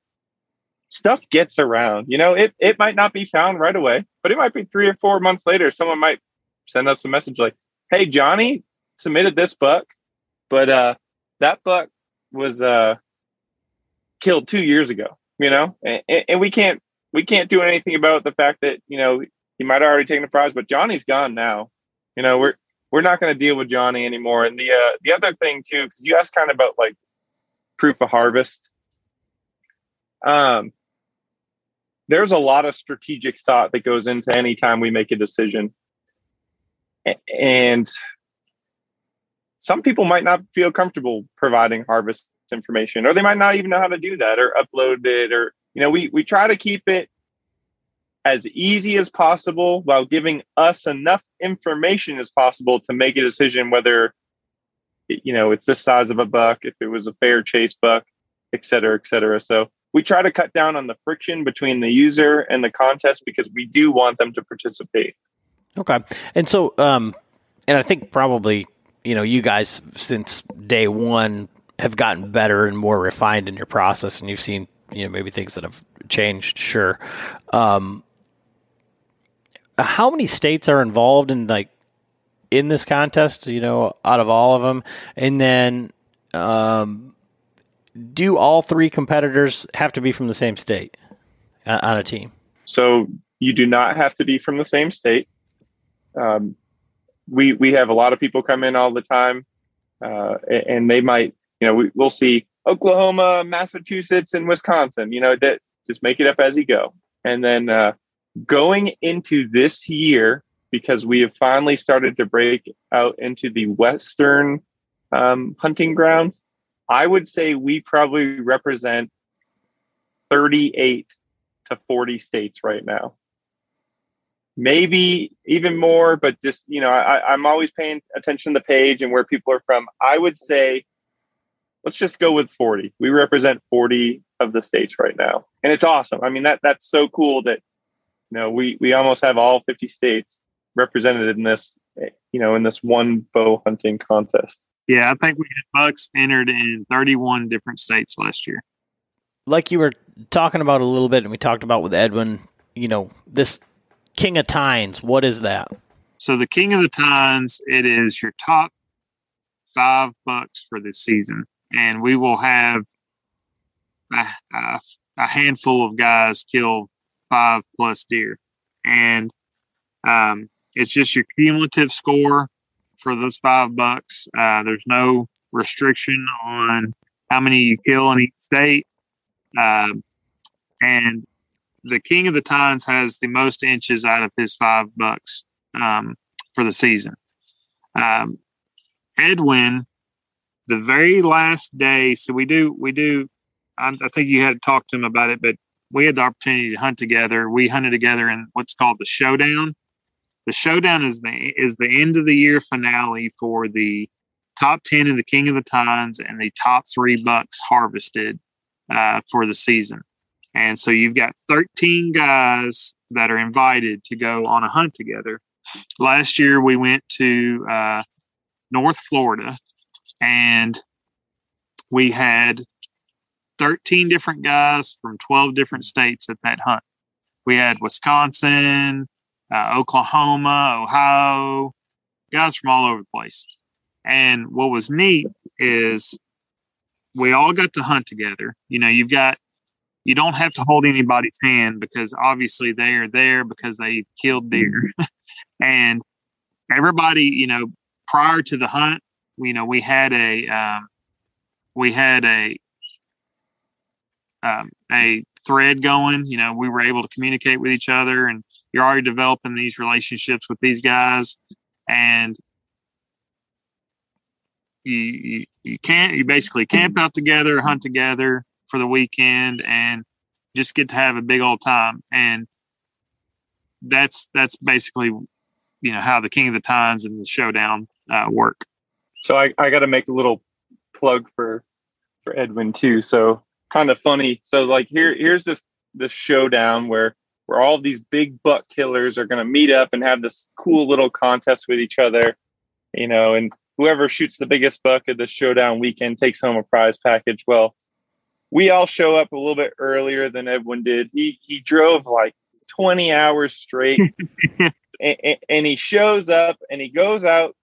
Stuff gets around you know it, it might not be found right away but it might be three or four months later someone might send us a message like hey johnny submitted this buck but uh that buck was uh killed two years ago you know? And, and we can't we can't do anything about the fact that you know he might have already taken the prize but johnny's gone now. You know we're we're not going to deal with johnny anymore. And the uh the other thing too because you asked kind of about like proof of harvest. Um there's a lot of strategic thought that goes into any time we make a decision. And some people might not feel comfortable providing harvest information or they might not even know how to do that or upload it or you know we we try to keep it as easy as possible while giving us enough information as possible to make a decision whether you know it's the size of a buck if it was a fair chase buck et cetera et cetera. So we try to cut down on the friction between the user and the contest because we do want them to participate. Okay. And so um and i think probably you know you guys since day one have gotten better and more refined in your process and you've seen you know maybe things that have changed sure. Um how many states are involved in like in this contest you know out of all of them? And then um do all three competitors have to be from the same state on a team? So you do not have to be from the same state. Um, we we have a lot of people come in all the time uh, and they might you know we, we'll see oklahoma massachusetts and wisconsin you know that just make it up as you go. And then uh, going into this year because we have finally started to break out into the western um, hunting grounds i would say we probably represent 38 to 40 states right now. Maybe even more but just you know I, i'm always paying attention to the page and where people are from. I would say let's just go with 40 we represent 40 of the states right now. And it's awesome. I mean that that's so cool that you know we we almost have all 50 states represented in this you know in this one bow hunting contest. Yeah i think we had bucks entered in 31 different states last year. Like you were talking about a little bit and we talked about with edwin you know this king of tines what is that? So the king of the tines it is your top five bucks for this season and we will have a, a, a handful of guys kill five plus deer. And um, it's just your cumulative score for those five bucks. Uh, there's no restriction on how many you kill in each state. Um, and the king of the tines has the most inches out of his five bucks um, for the season. Um, Edwin, the very last day, so we do we do. I, I think you had to talk to him about it, but we had the opportunity to hunt together. We hunted together in what's called the showdown. The showdown is the is the end of the year finale for the top ten in the King of the Tines and the top three bucks harvested uh, for the season. And so you've got 13 guys that are invited to go on a hunt together. Last year we went to uh, North Florida and we had 13 different guys from 12 different states at that hunt. We had Wisconsin, uh, Oklahoma, Ohio, guys from all over the place. And what was neat is we all got to hunt together. You know, you've got you don't have to hold anybody's hand because obviously they are there because they killed deer. And everybody, you know, prior to the hunt, you know, we had a um, we had a um, a thread going. You know, we were able to communicate with each other, and you're already developing these relationships with these guys, and you you, you can't you basically camp out together, hunt together, for the weekend and just get to have a big old time. And that's that's basically you know how the King of the Tines and the Showdown uh, work. So I, I got to make a little plug for for Edwin too. So kind of funny. So like here here's this this showdown where where all these big buck killers are going to meet up and have this cool little contest with each other, you know, and whoever shoots the biggest buck at the showdown weekend takes home a prize package. Well, we all show up a little bit earlier than Edwin did. He he drove like 20 hours straight and, and, he shows up and he goes out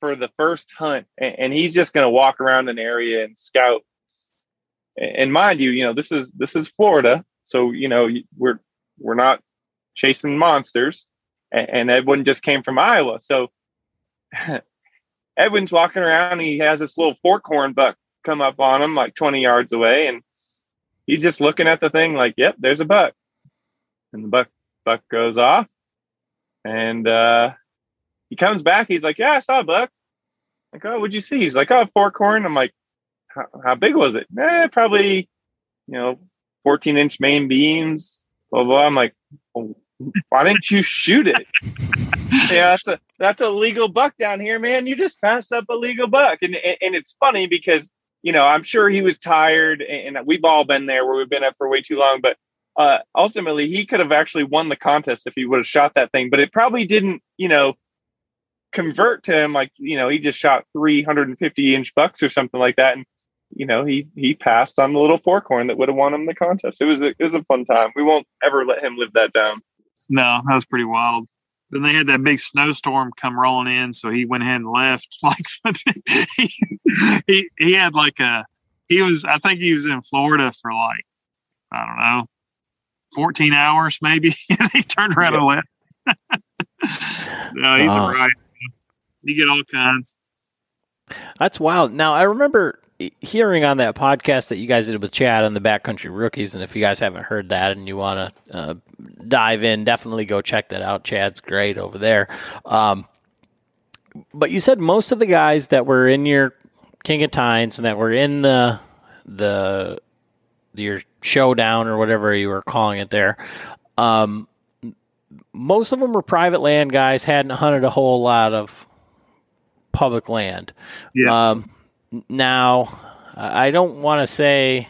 for the first hunt and, he's just going to walk around an area and scout. And mind you you know this is this is florida so you know we're we're not chasing monsters and, and edwin just came from iowa so edwin's walking around he has this little forkhorn buck come up on him like 20 yards away and he's just looking at the thing like yep there's a buck. And the buck buck goes off and uh he comes back he's like yeah i saw a buck like oh what'd you see? He's like oh forkhorn i'm like how, big was it? Eh, probably you know 14 inch main beams blah blah. I'm like well, why didn't you shoot it? Yeah that's a that's a legal buck down here man. You just passed up a legal buck. And and it's funny because you know i'm sure he was tired and we've all been there where we've been up for way too long but uh, ultimately he could have actually won the contest if he would have shot that thing, but it probably didn't, you know, convert to him like, you know, he just shot 350 inch bucks or something like that. And, you know, he, he passed on the little forkhorn that would have won him the contest. It was, a, it was a fun time. We won't ever let him live that down. No, that was pretty wild. Then they had that big snowstorm come rolling in, so he went ahead and left. Like he, he he had like a he was I think he was in Florida for like I don't know 14 hours maybe. he turned around yeah. and left. no, he's uh, right. You get all kinds. That's wild. Now I remember hearing on that podcast that you guys did with Chad on the Backcountry Rookies, and if you guys haven't heard that and you want to uh, dive in, definitely go check that out. Chad's great over there. Um, but you said most of the guys that were in your King of Tines and that were in the the your showdown or whatever you were calling it there. Um, most of them were private land guys, hadn't hunted a whole lot of public land. Yeah. Um, now, I don't want to say,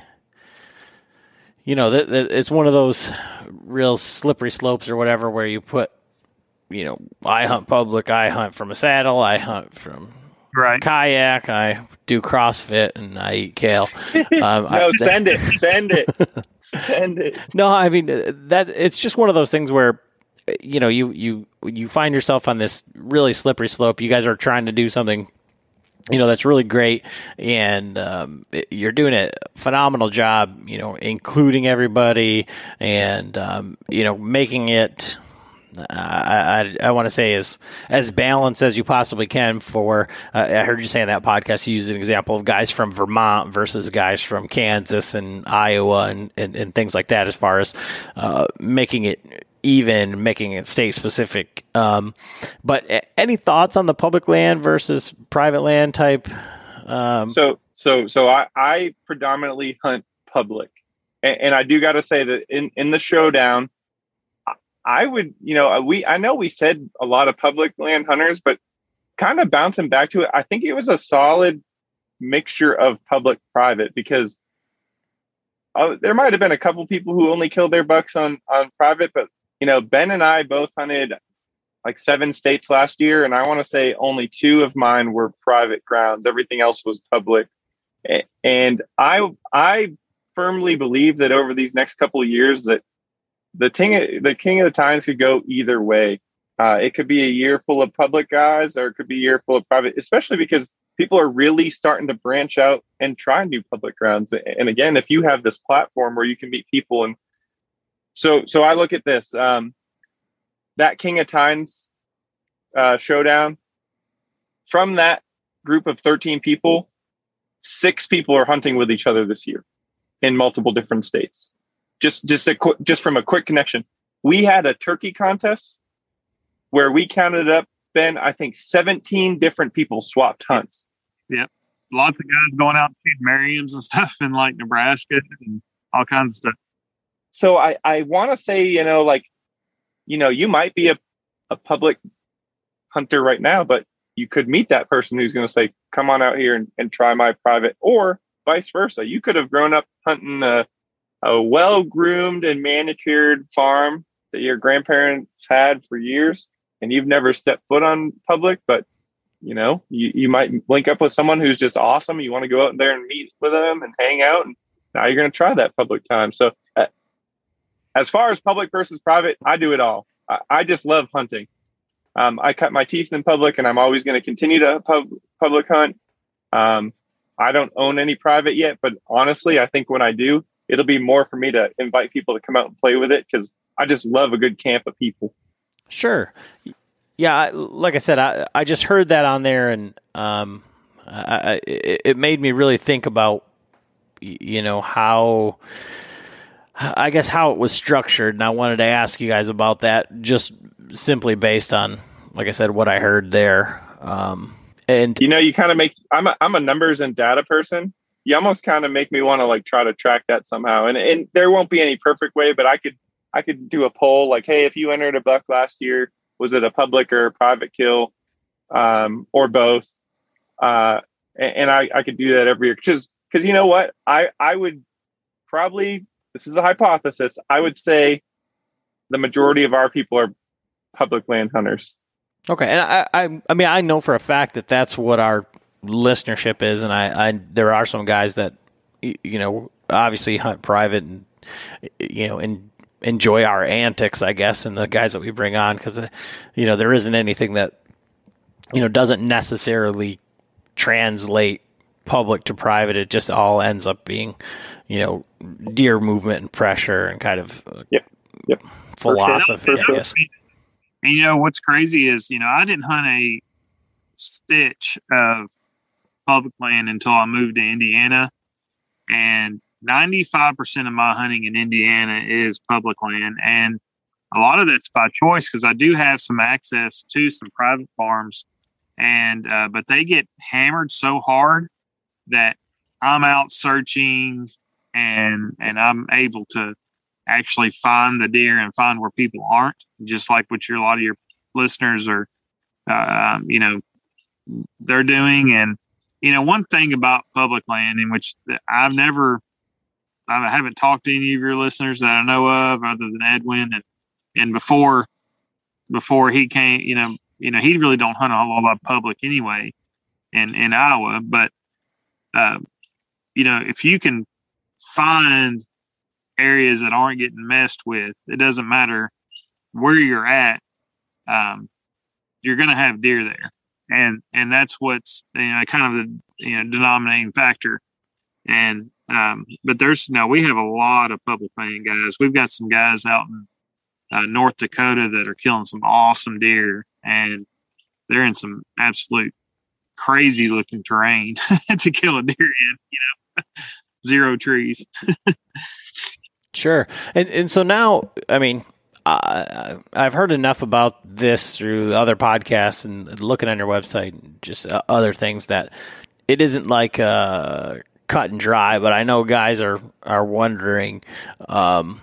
you know, that, that it's one of those real slippery slopes or whatever where you put, you know, I hunt public, I hunt from a saddle, I hunt from right. kayak. I do CrossFit and I eat kale. Um, no, I, send it, send it, send it. No, I mean that it's just one of those things where you know you you you find yourself on this really slippery slope. You guys are trying to do something. You know that's really great, and um, you're doing a phenomenal job. You know, including everybody, and um, you know, making it I, I, I want to say as as balanced as you possibly can. For uh, I heard you say in that podcast, you used an example of guys from Vermont versus guys from Kansas and Iowa and, and, and things like that, as far as uh, making it even, making it state specific. Um, but any thoughts on the public land versus private land type? Um, so so so I, I predominantly hunt public, and, and I do got to say that in in the showdown I would, you know, we I know we said a lot of public land hunters, but kind of bouncing back to it, I think it was a solid mixture of public private because uh, there might have been a couple people who only killed their bucks on on private, but you know, Ben and I both hunted like seven states last year, and I want to say only two of mine were private grounds. Everything else was public, and I I firmly believe that over these next couple of years that the king the king of the tines could go either way. Uh, it could be a year full of public guys, or it could be a year full of private. Especially because people are really starting to branch out and try new public grounds. And again, if you have this platform where you can meet people, and so so I look at this um, that king of tines uh, showdown. From that group of thirteen people, six people are hunting with each other this year in multiple different states. Just just a qu- just from a quick connection. We had a turkey contest where we counted up ben i think 17 different people swapped hunts. Yep. Lots of guys going out to feed merriam's and stuff in like nebraska and all kinds of stuff so i i want to say you know like you know you might be a, a public hunter right now but you could meet that person who's going to say come on out here and, and try my private or vice versa you could have grown up hunting a well groomed and manicured farm that your grandparents had for years and you've never stepped foot on public, but you know, you, you might link up with someone who's just awesome. You want to go out there and meet with them and hang out. And now you're going to try that public time. So, as far as public versus private, I do it all. I, I just love hunting. Um, I cut my teeth in public, and I'm always going to continue to pub, public hunt. Um, I don't own any private yet, but honestly, I think when I do, it'll be more for me to invite people to come out and play with it because I just love a good camp of people. Sure. Yeah, like I said, I I just heard that on there, and um, I, it, it made me really think about, you know, how. I guess how it was structured, and I wanted to ask you guys about that, just simply based on, like I said, what I heard there. Um, and you know, you kind of make I'm a I'm a numbers and data person. You almost kind of make me want to like try to track that somehow. And and there won't be any perfect way, but I could I could do a poll like, hey, if you entered a buck last year, was it a public or a private kill, um, or both? Uh, and, and I I could do that every year because because you know what I I would probably this is a hypothesis I would say the majority of our people are public land hunters. Okay, and I, I, I mean, I know for a fact that that's what our listenership is, and I, I, there are some guys that, you know, obviously hunt private and, you know, and enjoy our antics, I guess, and the guys that we bring on because, uh, you know, there isn't anything that, you know, doesn't necessarily translate public to private. It just all ends up being, you know, deer movement and pressure and kind of, uh, yep, yep, philosophy, I guess. And you know what's crazy is you know I didn't hunt a stitch of public land until I moved to Indiana, and 95% of my hunting in Indiana is public land, and a lot of that's by choice because I do have some access to some private farms, and uh, but they get hammered so hard that I'm out searching and and I'm able to actually find the deer and find where people aren't, just like what your a lot of your listeners are, uh, you know, they're doing. And you know, one thing about public land in which I've never, I haven't talked to any of your listeners that I know of, other than Edwin, and and before, before he came, you know, you know, he really don't hunt a whole lot of public anyway, in in Iowa, but. Uh, you know, if you can find areas that aren't getting messed with. It doesn't matter where you're at. Um, you're going to have deer there, and and that's what's you know kind of the you know denominating factor. And um, but there's no, we have a lot of public land guys. We've got some guys out in uh, North Dakota that are killing some awesome deer, and they're in some absolute crazy looking terrain to kill a deer in. You know, zero trees. Sure, and and so now, I mean, uh, I've heard enough about this through other podcasts and looking on your website, and just uh, other things that it isn't like uh, cut and dry. But I know guys are are wondering, um,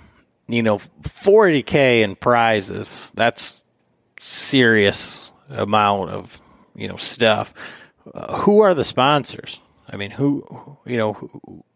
you know, 40k in prizes. That's serious amount of you know stuff. Uh, who are the sponsors? I mean, who you know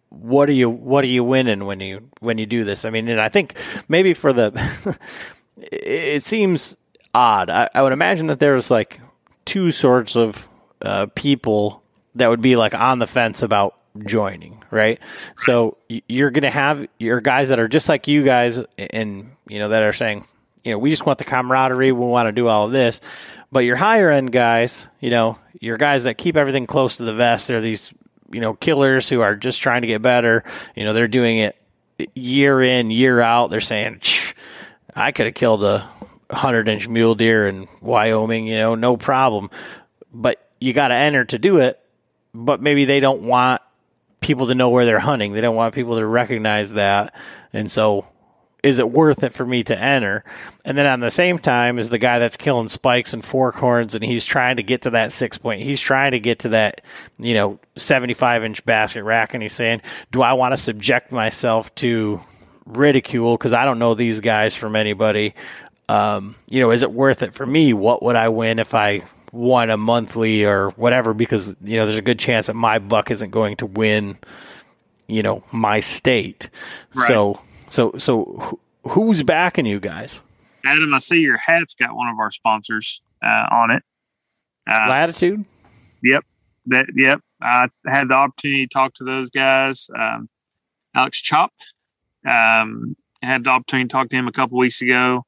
what are you what are you winning when you when you do this? I mean, and I think maybe for the it seems odd. I, I, would imagine that there's like two sorts of uh, people that would be like on the fence about joining, right? So you're going to have your guys that are just like you guys, and you know that are saying, you know, we just want the camaraderie, we want to do all of this. But your higher end guys, you know, your guys that keep everything close to the vest, they're these you know killers who are just trying to get better. You know, they're doing it year in, year out. They're saying, I could have killed a hundred inch mule deer in Wyoming, you know, no problem. But you got to enter to do it. But maybe they don't want people to know where they're hunting. They don't want people to recognize that. And so is it worth it for me to enter? And then on the same time is the guy that's killing spikes and forkhorns and he's trying to get to that six point. He's trying to get to that, you know, 75 inch basket rack. And he's saying, do I want to subject myself to ridicule? Cause I don't know these guys from anybody. Um, you know, is it worth it for me? What would I win if I won a monthly or whatever? Because, you know, there's a good chance that my buck isn't going to win you know, my state. Right. So, so, so wh- who's backing you guys? Adam, I see your hat's got one of our sponsors uh, on it. Uh, Latitude? Yep. That yep i had the opportunity to talk to those guys um, alex chop um, had the opportunity to talk to him a couple weeks ago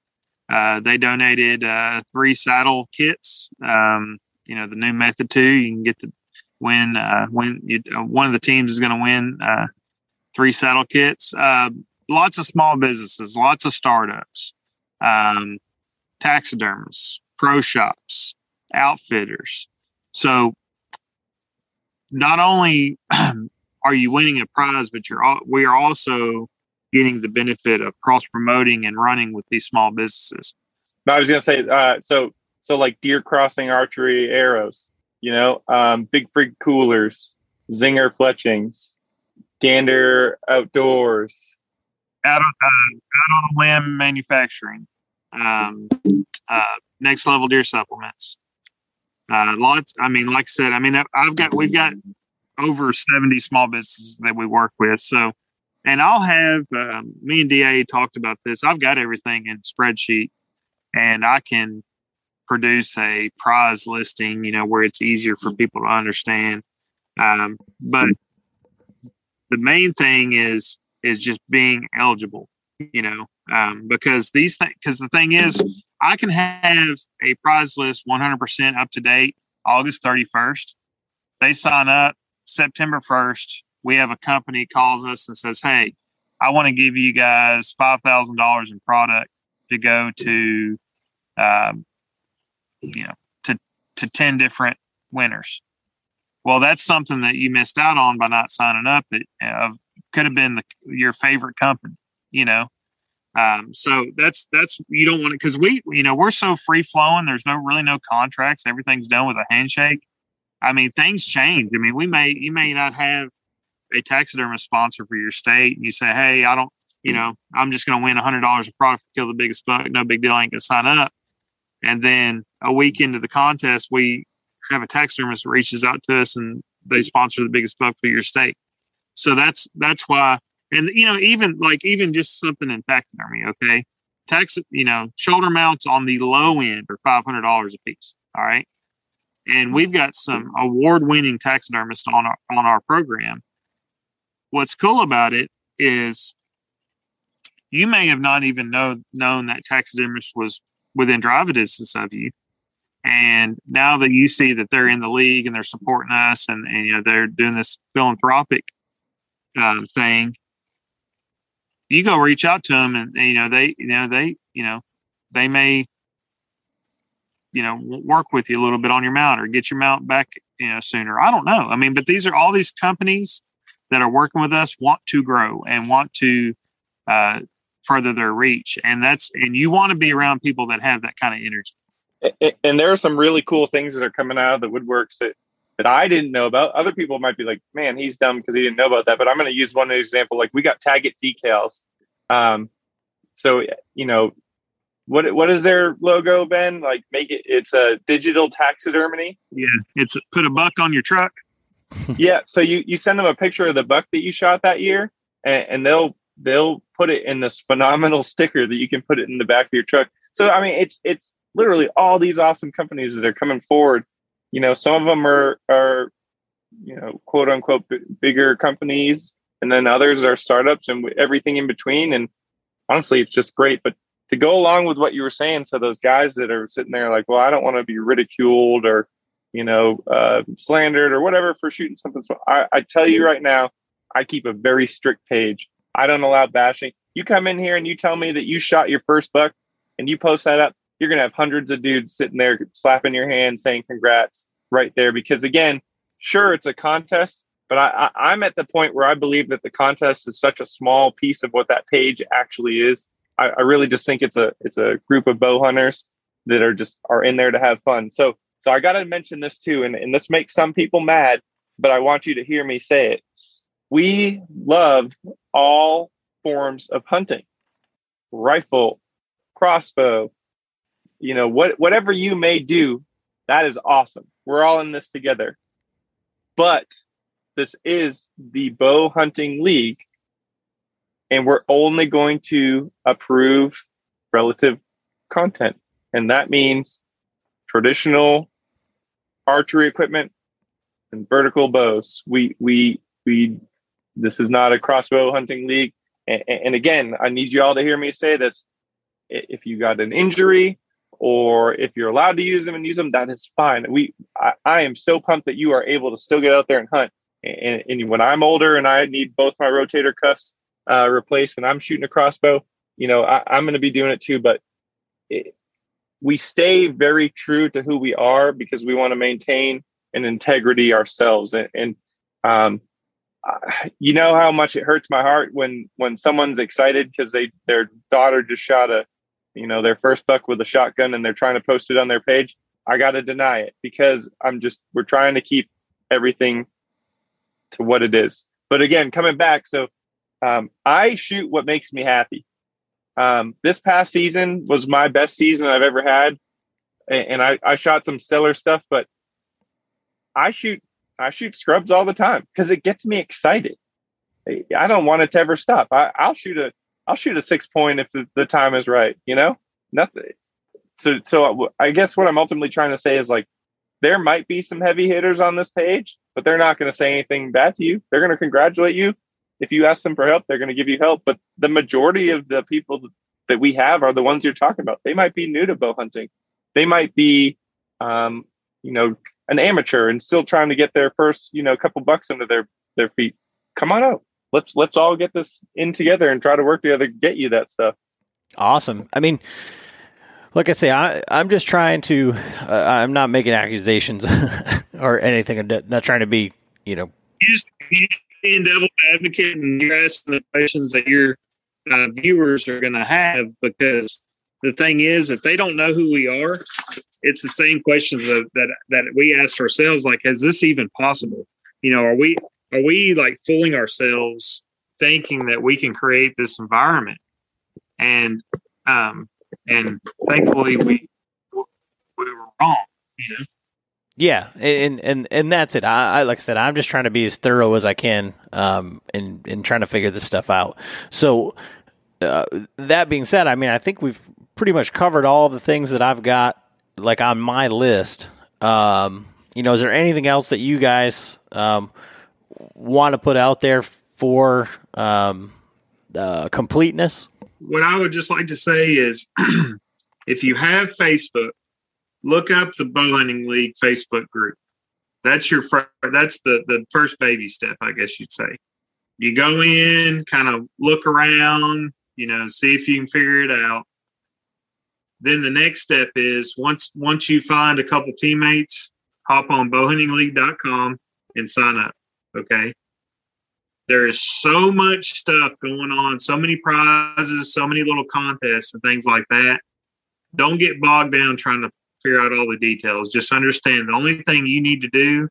uh, they donated uh, three saddle kits um, you know the new method two you can get the win uh, win you, uh, one of the teams is going to win uh, three saddle kits uh, lots of small businesses lots of startups um, taxidermists pro shops outfitters so not only are you winning a prize, but you're all, we are also getting the benefit of cross promoting and running with these small businesses. I was gonna say, uh, so so like deer crossing archery arrows, you know, um, big frig coolers, zinger fletchings, gander outdoors. Out on uh, out on a limb manufacturing, um, uh, next level deer supplements. Uh, lots. I mean, like I said, I mean, I've got we've got over seventy small businesses that we work with. So, and I'll have um, me and Da talked about this. I've got everything in spreadsheet, and I can produce a prize listing. You know, where it's easier for people to understand. Um, but the main thing is is just being eligible. You know, um, because these things. Because the thing is, I can have a prize list 100% up to date August 31st. They sign up September 1st. We have a company calls us and says, Hey, I want to give you guys $5,000 in product to go to, um, you know, to, to 10 different winners. Well, that's something that you missed out on by not signing up. Uh, could have been the, your favorite company, you know? Um, so that's that's you don't want to because we you know we're so free flowing. There's no really no contracts. Everything's done with a handshake. I mean, things change. I mean, we may you may not have a taxidermist sponsor for your state, and you say, hey, I don't, you know, I'm just going to win hundred dollars a product kill the biggest buck. No big deal. I ain't going to sign up. And then a week into the contest, we have a taxidermist reaches out to us and they sponsor the biggest buck for your state. So that's that's why and you know even like even just something in taxidermy okay tax you know shoulder mounts on the low end are $500 a piece all right? And we've got some award-winning taxidermists on our on our program. What's cool about it is you may have not even know known that taxidermist was within driving distance of you and now that you see that they're in the league and they're supporting us and, and you know they're doing this philanthropic um, thing you go reach out to them and, you know they you know they you know they may you know work with you a little bit on your mount or get your mount back you know sooner. I don't know. I mean but these are all these companies that are working with us want to grow and want to uh, further their reach. And that's and you want to be around people that have that kind of energy And there are some really cool things that are coming out of the woodworks that that I didn't know about. Other people might be like, "Man, he's dumb because he didn't know about that." But I'm going to use one example. Like we got Tag It decals. Um, so you know, what what is their logo, Ben? Like make it. It's a digital taxidermy. yeah it's put a buck on your truck yeah. So you you send them a picture of the buck that you shot that year, and, and they'll they'll put it in this phenomenal sticker that you can put it in the back of your truck. So I mean, it's it's literally all these awesome companies that are coming forward. You know, some of them are are you know quote unquote b- bigger companies, and then others are startups and everything in between. And honestly, it's just great. But to go along with what you were saying, so those guys that are sitting there like, well, I don't want to be ridiculed or you know, uh, slandered or whatever for shooting something. So I, I tell you right now, I keep a very strict page. I don't allow bashing. You come in here and you tell me that you shot your first buck and you post that up, you're going to have hundreds of dudes sitting there slapping your hand saying congrats right there. Because again, sure, it's a contest, but I, I, I'm at the point where I believe that the contest is such a small piece of what that page actually is. I, I really just think it's a it's a group of bow hunters that are just are in there to have fun. So so I got to mention this too, and, and this makes some people mad, but I want you to hear me say it. We love all forms of hunting rifle, crossbow, you know, what, whatever you may do, that is awesome. We're all in this together. But this is the bow hunting league, and we're only going to approve relative content. And that means traditional archery equipment and vertical bows. We we we this is not a crossbow hunting league. And, and again, I need you all to hear me say this. If you got an injury or if you're allowed to use them and use them, that is fine. We I, I am so pumped that you are able to still get out there and hunt. And, and when I'm older and I need both my rotator cuffs uh, replaced and I'm shooting a crossbow, you know, I, am going to be doing it too. But it, we stay very true to who we are because we want to maintain an integrity ourselves. And, and um, you know how much it hurts my heart when when someone's excited because they their daughter just shot a you know their first buck with a shotgun and they're trying to post it on their page i got to deny it because i'm just we're trying to keep everything to what it is but again coming back so um, i shoot what makes me happy um, this past season was my best season i've ever had and, I, I shot some stellar stuff but i shoot I shoot scrubs all the time because it gets me excited. I don't want it to ever stop. I, will shoot a I'll shoot a six point if the, the time is right. You know, nothing. So so I guess what I'm ultimately trying to say is like there might be some heavy hitters on this page, but they're not going to say anything bad to you. They're going to congratulate you. If you ask them for help, they're going to give you help. But the majority of the people that we have are the ones you're talking about. They might be new to bow hunting. They might be, um, you know, an amateur and still trying to get their first, you know, couple bucks under their their feet. Come on out. Let's let's all get this in together and try to work together to get you that stuff. Awesome. I mean, like I say, I, I'm just trying to. Uh, I'm not making accusations or anything. I'm not trying to be, you know. You just being devil advocate, and you're asking the questions that your uh, viewers are going to have because the thing is, if they don't know who we are, it's the same questions that, that that we asked ourselves. Like, is this even possible? You know, are we are we like fooling ourselves thinking that we can create this environment? And um, and thankfully we we were wrong. You know. Yeah, and and and that's it. I, I, like I said, I'm just trying to be as thorough as I can, um, in in trying to figure this stuff out. So, uh, that being said, I mean, I think we've pretty much covered all the things that I've got like on my list. Um, you know, is there anything else that you guys um, want to put out there for um, uh, completeness? What I would just like to say is, if you have Facebook, look up the Bow Hunting League Facebook group. That's your that's the the first baby step, I guess you'd say. You go in, kind of look around, you know, see if you can figure it out then the next step is once once you find a couple teammates, hop on bowhuntingleague.com and sign up. Okay. There is so much stuff going on, so many prizes, so many little contests and things like that. Don't get bogged down trying to figure out all the details. Just understand the only thing you need to do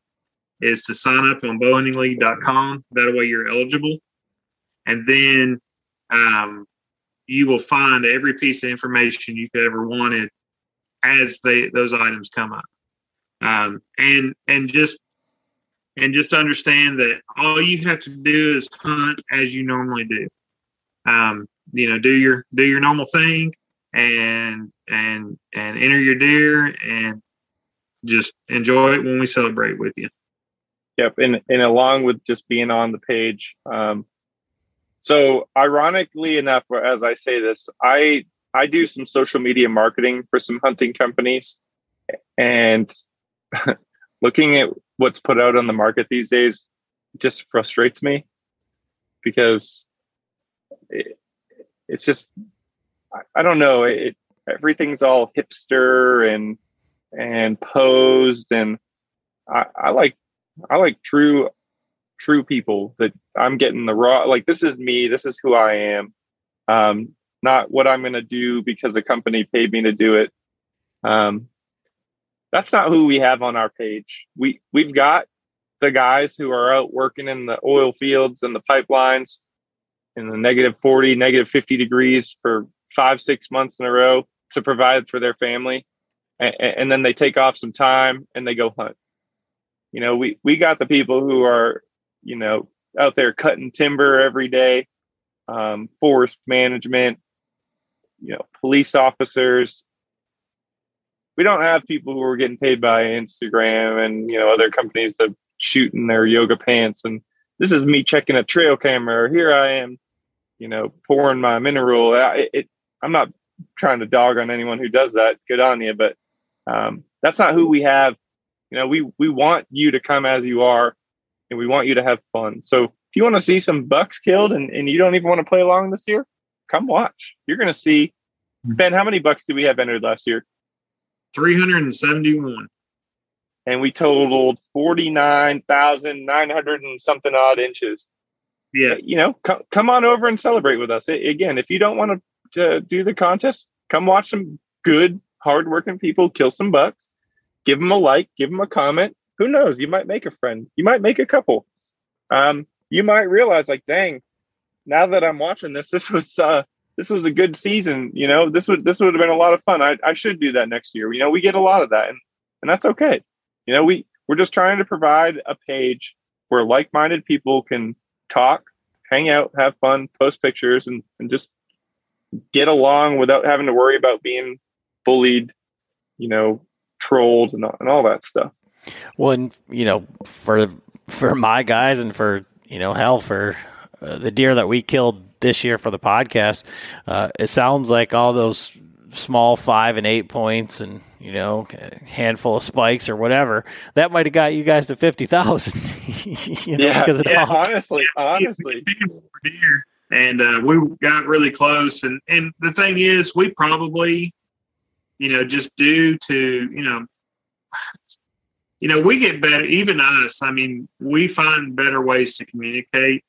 is to sign up on bowhuntingleague.com. That way you're eligible. And then um, you will find every piece of information you could ever wanted as they those items come up. Um, and and just and just understand that all you have to do is hunt as you normally do. Um, you know, do your do your normal thing and and and enter your deer and just enjoy it when we celebrate with you. Yep, and and along with just being on the page, um, so, ironically enough, as I say this, I I do some social media marketing for some hunting companies, and looking at what's put out on the market these days just frustrates me because it, it's just I, I don't know it everything's all hipster and and posed and I, I like I like true true people that I'm getting the raw like this is me, this is who I am. Um, not what I'm going to do because a company paid me to do it. Um, that's not who we have on our page. We we've got the guys who are out working in the oil fields and the pipelines in the negative 40, negative 50 degrees for five, six months in a row to provide for their family. And, and then they take off some time and they go hunt. You know, we, we got the people who are you know, out there cutting timber every day, um, forest management, you know, police officers. We don't have people who are getting paid by Instagram and you know other companies to shoot in their yoga pants. And this is me checking a trail camera. Here I am, you know, pouring my mineral. It, it, I'm not trying to dog on anyone who does that. Good on you, but um, that's not who we have. You know, we we want you to come as you are, and we want you to have fun. So if you want to see some bucks killed and, and you don't even want to play along this year, come watch. You're going to see hmm. Ben. How many bucks did we have entered last year? Three hundred and seventy-one. And we totaled forty-nine thousand nine hundred and something odd inches. Yeah, you know, come come on over and celebrate with us. Again, if you don't want to do the contest, come watch some good, hardworking people kill some bucks. Give them a like, give them a comment. Who knows? You might make a friend. You might make a couple. Um, you might realize, like, dang, now that I'm watching this, this was uh, this was a good season. You know, this would this would have been a lot of fun. I, I should do that next year. You know, we get a lot of that, and and that's okay. You know, we we're just trying to provide a page where like-minded people can talk, hang out, have fun, post pictures, and and just get along without having to worry about being bullied, you know, trolled, and, and all that stuff. Well, and you know, for for my guys, and for you know, hell, for uh, the deer that we killed this year for the podcast, uh, it sounds like all those small five and eight points and you know a handful of spikes or whatever that might have got you guys to 50,000 you know, yeah, yeah honestly honestly. and uh, we got really close and and the thing is we probably you know just due to you know you know we get better even us i mean we find better ways to communicate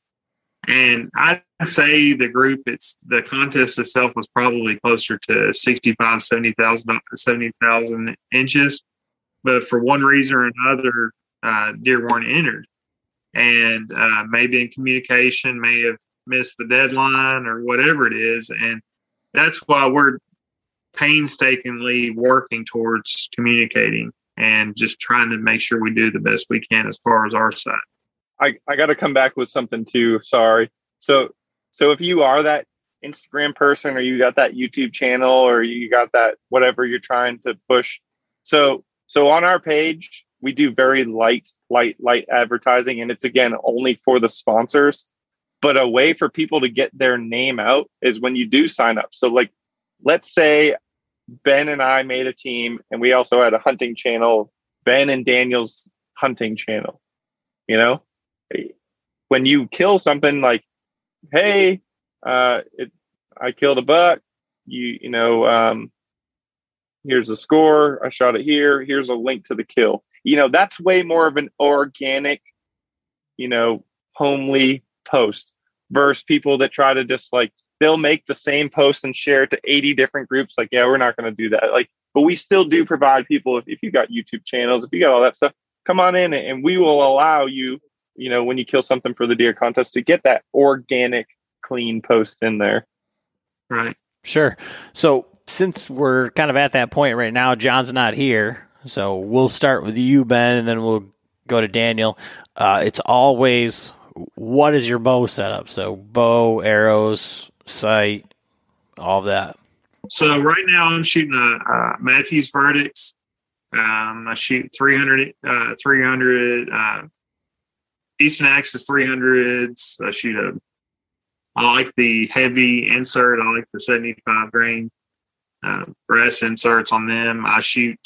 and I'd say the group, it's the contest itself was probably closer to 65, 70,000 70, inches. But for one reason or another, uh, deer weren't entered. And uh, maybe in communication, may have missed the deadline or whatever it is. And that's why we're painstakingly working towards communicating and just trying to make sure we do the best we can as far as our side. I, I got to come back with something too. Sorry. So so if you are that Instagram person or you got that YouTube channel or you got that whatever you're trying to push. So so on our page we do very light light light advertising and it's again only for the sponsors. But a way for people to get their name out is when you do sign up. So like let's say Ben and I made a team and we also had a hunting channel, Ben and Daniel's hunting channel. You know, when you kill something like, hey, uh, it, I killed a buck, you you know, um, here's the score. I shot it here. Here's a link to the kill. You know, that's way more of an organic, you know, homely post versus people that try to just like they'll make the same post and share it to 80 different groups. Like, yeah, we're not going to do that. Like, but we still do provide people if, if you got YouTube channels, if you got all that stuff, come on in and we will allow you you know, when you kill something for the deer contest to get that organic, clean post in there. Right. Sure. So since we're kind of at that point right now, John's not here. So we'll start with you, Ben, and then we'll go to Daniel. Uh, it's always what is your bow setup? So bow, arrows, sight, all of that. So right now I'm shooting a, a Mathews Vertix. Um, I shoot 300, uh, 300 uh, Easton Axis 300s. I shoot a. I like the heavy insert. I like the 75 grain uh, brass inserts on them. I shoot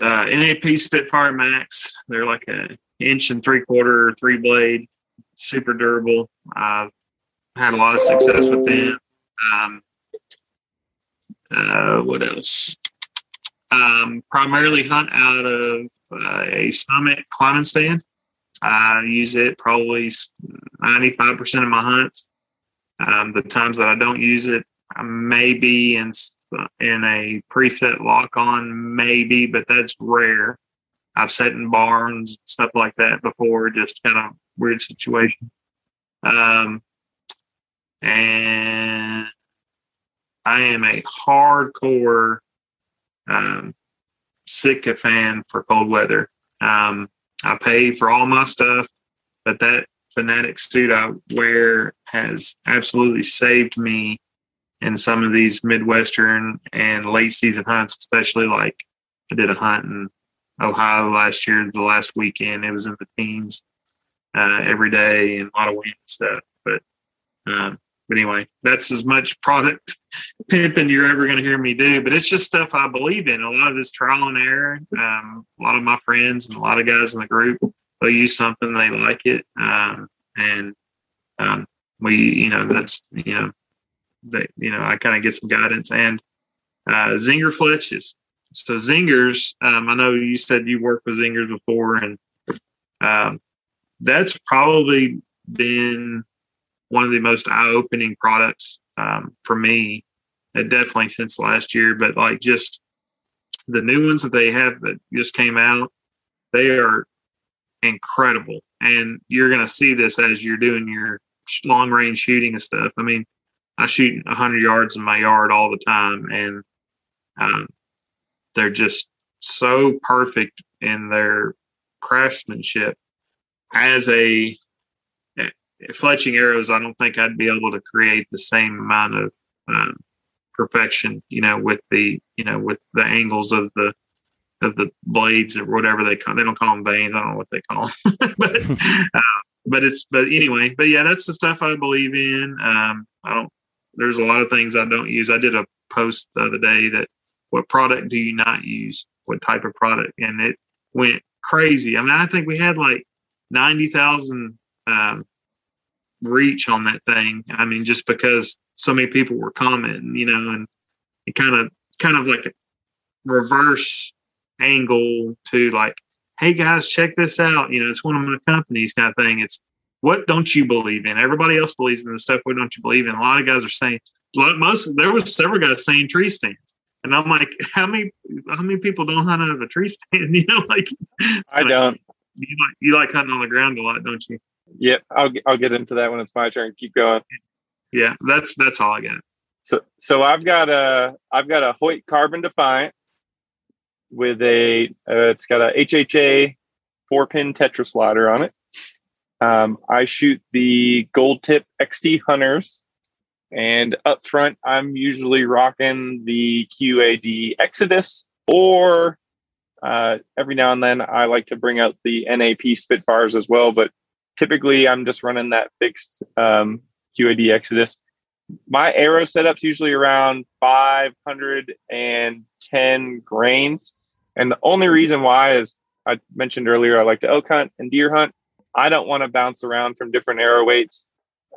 uh, NAP Spitfire Max. They're like a inch and three quarter, three blade, super durable. I've had a lot of success with them. Um, uh, what else? Um, primarily hunt out of uh, a Summit climbing stand. I use it probably 95% of my hunts. Um, the times that I don't use it, I may be in, in a preset lock on, maybe, but that's rare. I've sat in barns, stuff like that before, just kind of weird situation. Um, and I am a hardcore um, fan for cold weather. Um, I pay for all my stuff, but that fanatic suit I wear has absolutely saved me in some of these Midwestern and late season hunts, especially like I did a hunt in Ohio last year, the last weekend. It was in the teens uh, every day and a lot of wind stuff. But um, but anyway, that's as much product pimping you're ever going to hear me do. But it's just stuff I believe in. A lot of this trial and error. Um, a lot of my friends and a lot of guys in the group they'll use something they like it, um, and um, we, you know, that's you know, that you know, I kind of get some guidance and uh, zinger fletches. So zingers, um, I know you said you worked with zingers before, and um, that's probably been one of the most eye-opening products um, for me. Uh, definitely since last year, but like just the new ones that they have that just came out, they are incredible. And you're going to see this as you're doing your long range shooting and stuff. I mean, I shoot 100 yards in my yard all the time, and um, they're just so perfect in their craftsmanship. As a fletching arrows, I don't think I'd be able to create the same amount of um, perfection, you know, with the you know with the angles of the of the blades or whatever they call. They don't call them veins. I don't know what they call them, but uh, but it's but anyway. But yeah, that's the stuff I believe in. Um, I don't. There's a lot of things I don't use. I did a post the other day that what product do you not use? What type of product? And it went crazy. I mean, I think we had like ninety thousand um, reach on that thing. I mean, just because so many people were commenting, you know, and it kind of kind of like a reverse angle to like, hey guys, check this out. You know, it's one of my companies kind of thing. It's what don't you believe in? Everybody else believes in the stuff. What don't you believe in? A lot of guys are saying most. There was several guys saying tree stands, and I'm like, how many how many people don't hunt out of a tree stand? You know, like I don't. You like you like hunting on the ground a lot, don't you? Yep, I'll I'll get into that when it's my turn. Keep going. Yeah, that's that's all I got. So so I've got a I've got a Hoyt Carbon Defiant with a uh, it's got a HHA four pin tetra slider on it. Um, I shoot the gold tip XT hunters, and up front I'm usually rocking the QAD Exodus, or uh, every now and then I like to bring out the NAP Spitfires as well. But typically I'm just running that fixed um, QAD Exodus. My arrow setup's usually around 510 grains. And the only reason why is I mentioned earlier, I like to elk hunt and deer hunt. I don't want to bounce around from different arrow weights.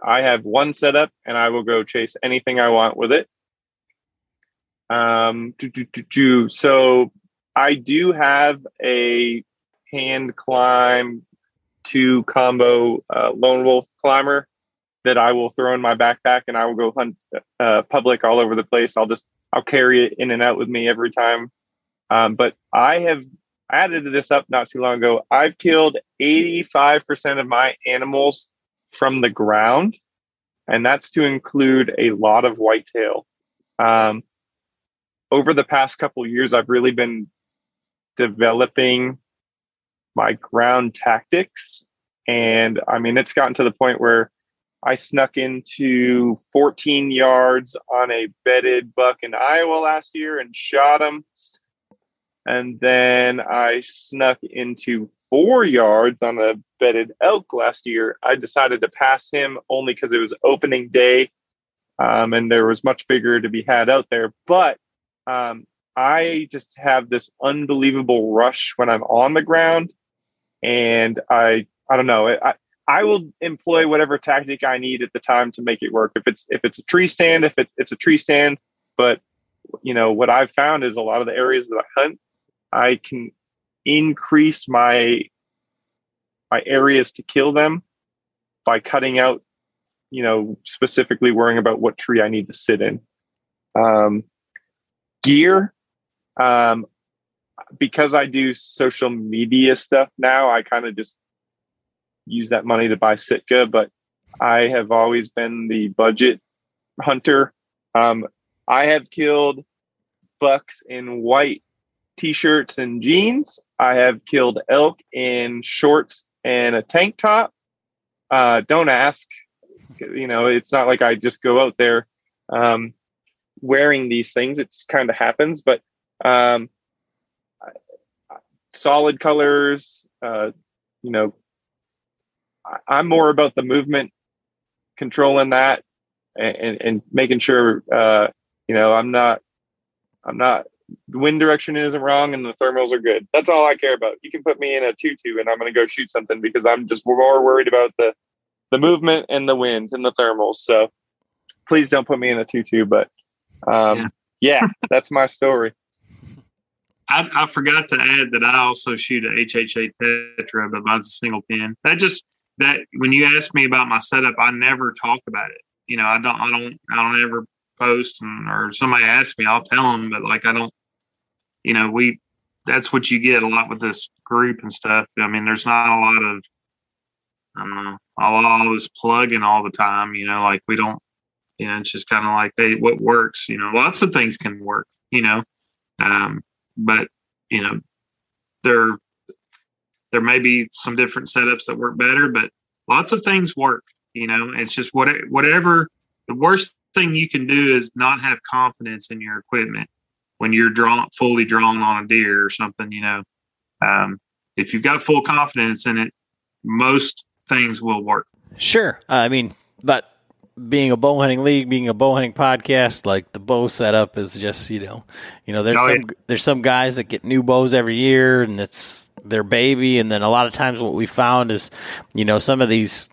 I have one setup and I will go chase anything I want with it. Um, do, do, do, so I do have a hand climb two combo uh, lone wolf climber that I will throw in my backpack and I will go hunt uh, public all over the place. I'll just I'll carry it in and out with me every time um, but I have added this up not too long ago. I've killed 85% of my animals from the ground, and that's to include a lot of whitetail. Um, over the past couple years, I've really been developing my ground tactics. And I mean, it's gotten to the point where I snuck into 14 yards on a bedded buck in Iowa last year and shot him. And then I snuck into four yards on a bedded elk last year. I decided to pass him only because it was opening day um, and there was much bigger to be had out there. But um, I just have this unbelievable rush when I'm on the ground. And I, I don't know, I, I will employ whatever tactic I need at the time to make it work. If it's if it's a tree stand, if it, it's a tree stand, but you know what I've found is a lot of the areas that I hunt, I can increase my my areas to kill them by cutting out, you know, specifically worrying about what tree I need to sit in. Um, gear, um, because I do social media stuff now, I kind of just use that money to buy Sitka, but I have always been the budget hunter. Um, I have killed bucks in white t-shirts and jeans. I have killed elk in shorts and a tank top. Uh, don't ask. You know, it's not like I just go out there um, wearing these things. It just kind of happens. But um, solid colors, uh, you know, I, am more about the movement, controlling that, and, and, and making sure, uh, you know, I'm not, I'm not the wind direction isn't wrong and the thermals are good. That's all I care about. You can put me in a tutu and I'm going to go shoot something because I'm just more worried about the the movement and the wind and the thermals. So please don't put me in a tutu. But um, yeah, yeah that's my story. I, I, forgot to add that I also shoot a HHA Tetra, but mine's a single pin. That just that when you ask me about my setup, I never talk about it. You know, I don't, I don't, I don't ever post and or somebody asks me, I'll tell them, but like I don't you know, we that's what you get a lot with this group and stuff. I mean, there's not a lot of I don't know, all, this plugging all the time, you know, like we don't you know, it's just kind of like they what works, you know, lots of things can work, you know. Um, but you know, there there may be some different setups that work better, but lots of things work, you know, it's just what whatever the worst thing you can do is not have confidence in your equipment when you're drawn fully drawn on a deer or something, you know, um, if you've got full confidence in it, most things will work. Sure. Uh, I mean, but being a bow hunting league, being a bow hunting podcast, like the bow setup is just, you know, you know, there's oh, some yeah. there's some guys that get new bows every year and it's their baby. And then a lot of times what we found is, you know, some of these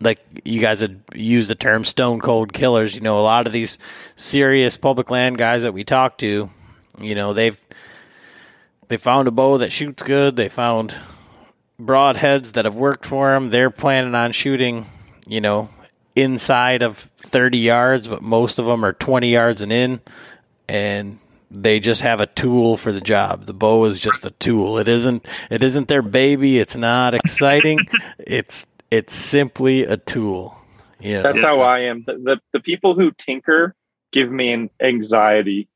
like you guys had used the term stone cold killers, you know, a lot of these serious public land guys that we talk to, you know, they've they found a bow that shoots good. They found broadheads that have worked for them. They're planning on shooting, you know, inside of 30 yards, but most of them are 20 yards and in, and they just have a tool for the job. The bow is just a tool. It isn't. It isn't their baby. It's not exciting. it's it's simply a tool. Yeah, that's how I am. The, the the people who tinker give me an anxiety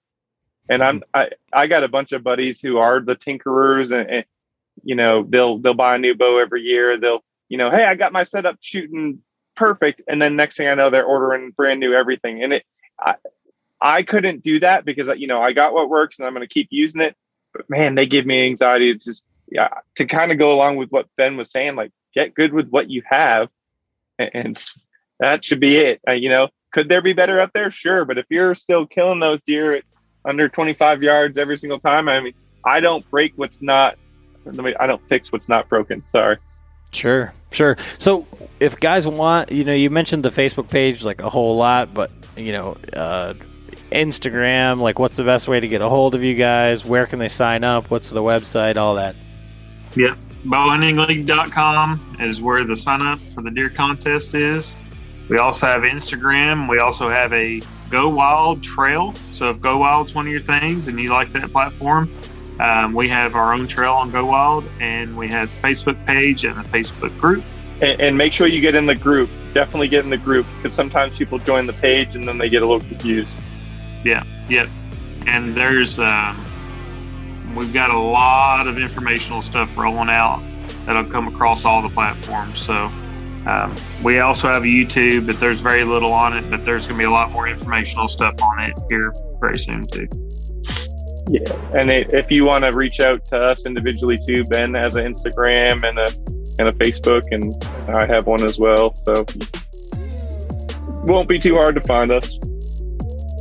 and I'm mm-hmm. I, I got a bunch of buddies who are the tinkerers and, and, you know they'll they'll buy a new bow every year they'll you know hey I got my setup shooting perfect and then next thing I know they're ordering brand new everything and it I, I couldn't do that because you know I got what works and I'm going to keep using it but man they give me anxiety it's just yeah to kind of go along with what Ben was saying like get good with what you have and, and that should be it uh, you know could there be better out there sure but if you're still killing those deer at under 25 yards every single time. I mean, I don't break what's not. I don't fix what's not broken. Sorry. Sure, sure. So, if guys want, you know, you mentioned the Facebook page like a whole lot, but you know, uh, Instagram, like, what's the best way to get a hold of you guys? Where can they sign up? What's the website? All that. Yeah, bowhuntingleague.com is where the sign up for the deer contest is. We also have Instagram. We also have a Go Wild trail. So if Go Wild's one of your things and you like that platform, um, we have our own trail on Go Wild and we have a Facebook page and a Facebook group. And, and make sure you get in the group. Definitely get in the group because sometimes people join the page and then they get a little confused. Yeah, yep. And there's, um, we've got a lot of informational stuff rolling out that'll come across all the platforms. So um, we also have a YouTube, but there's very little on it. But there's going to be a lot more informational stuff on it here very soon too. Yeah, and it, if you want to reach out to us individually too, Ben has an Instagram and a and a Facebook, and I have one as well. So won't be too hard to find us.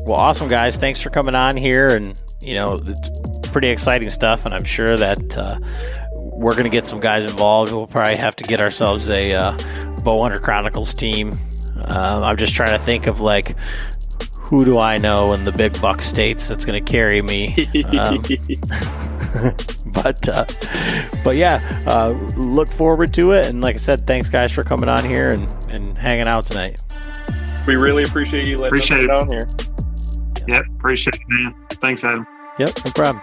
Well, awesome guys! Thanks for coming on here, and you know it's pretty exciting stuff, and I'm sure that. Uh, we're going to get some guys involved. We'll probably have to get ourselves a uh, Bowhunter Chronicles team. Uh, I'm just trying to think of like who do I know in the big buck states that's going to carry me. Um, but uh, but yeah, uh, look forward to it. And like I said, thanks guys for coming on here and, and hanging out tonight. We really appreciate you letting appreciate us it. on here. Yep, appreciate it, man. Thanks, Adam. Yep, no problem.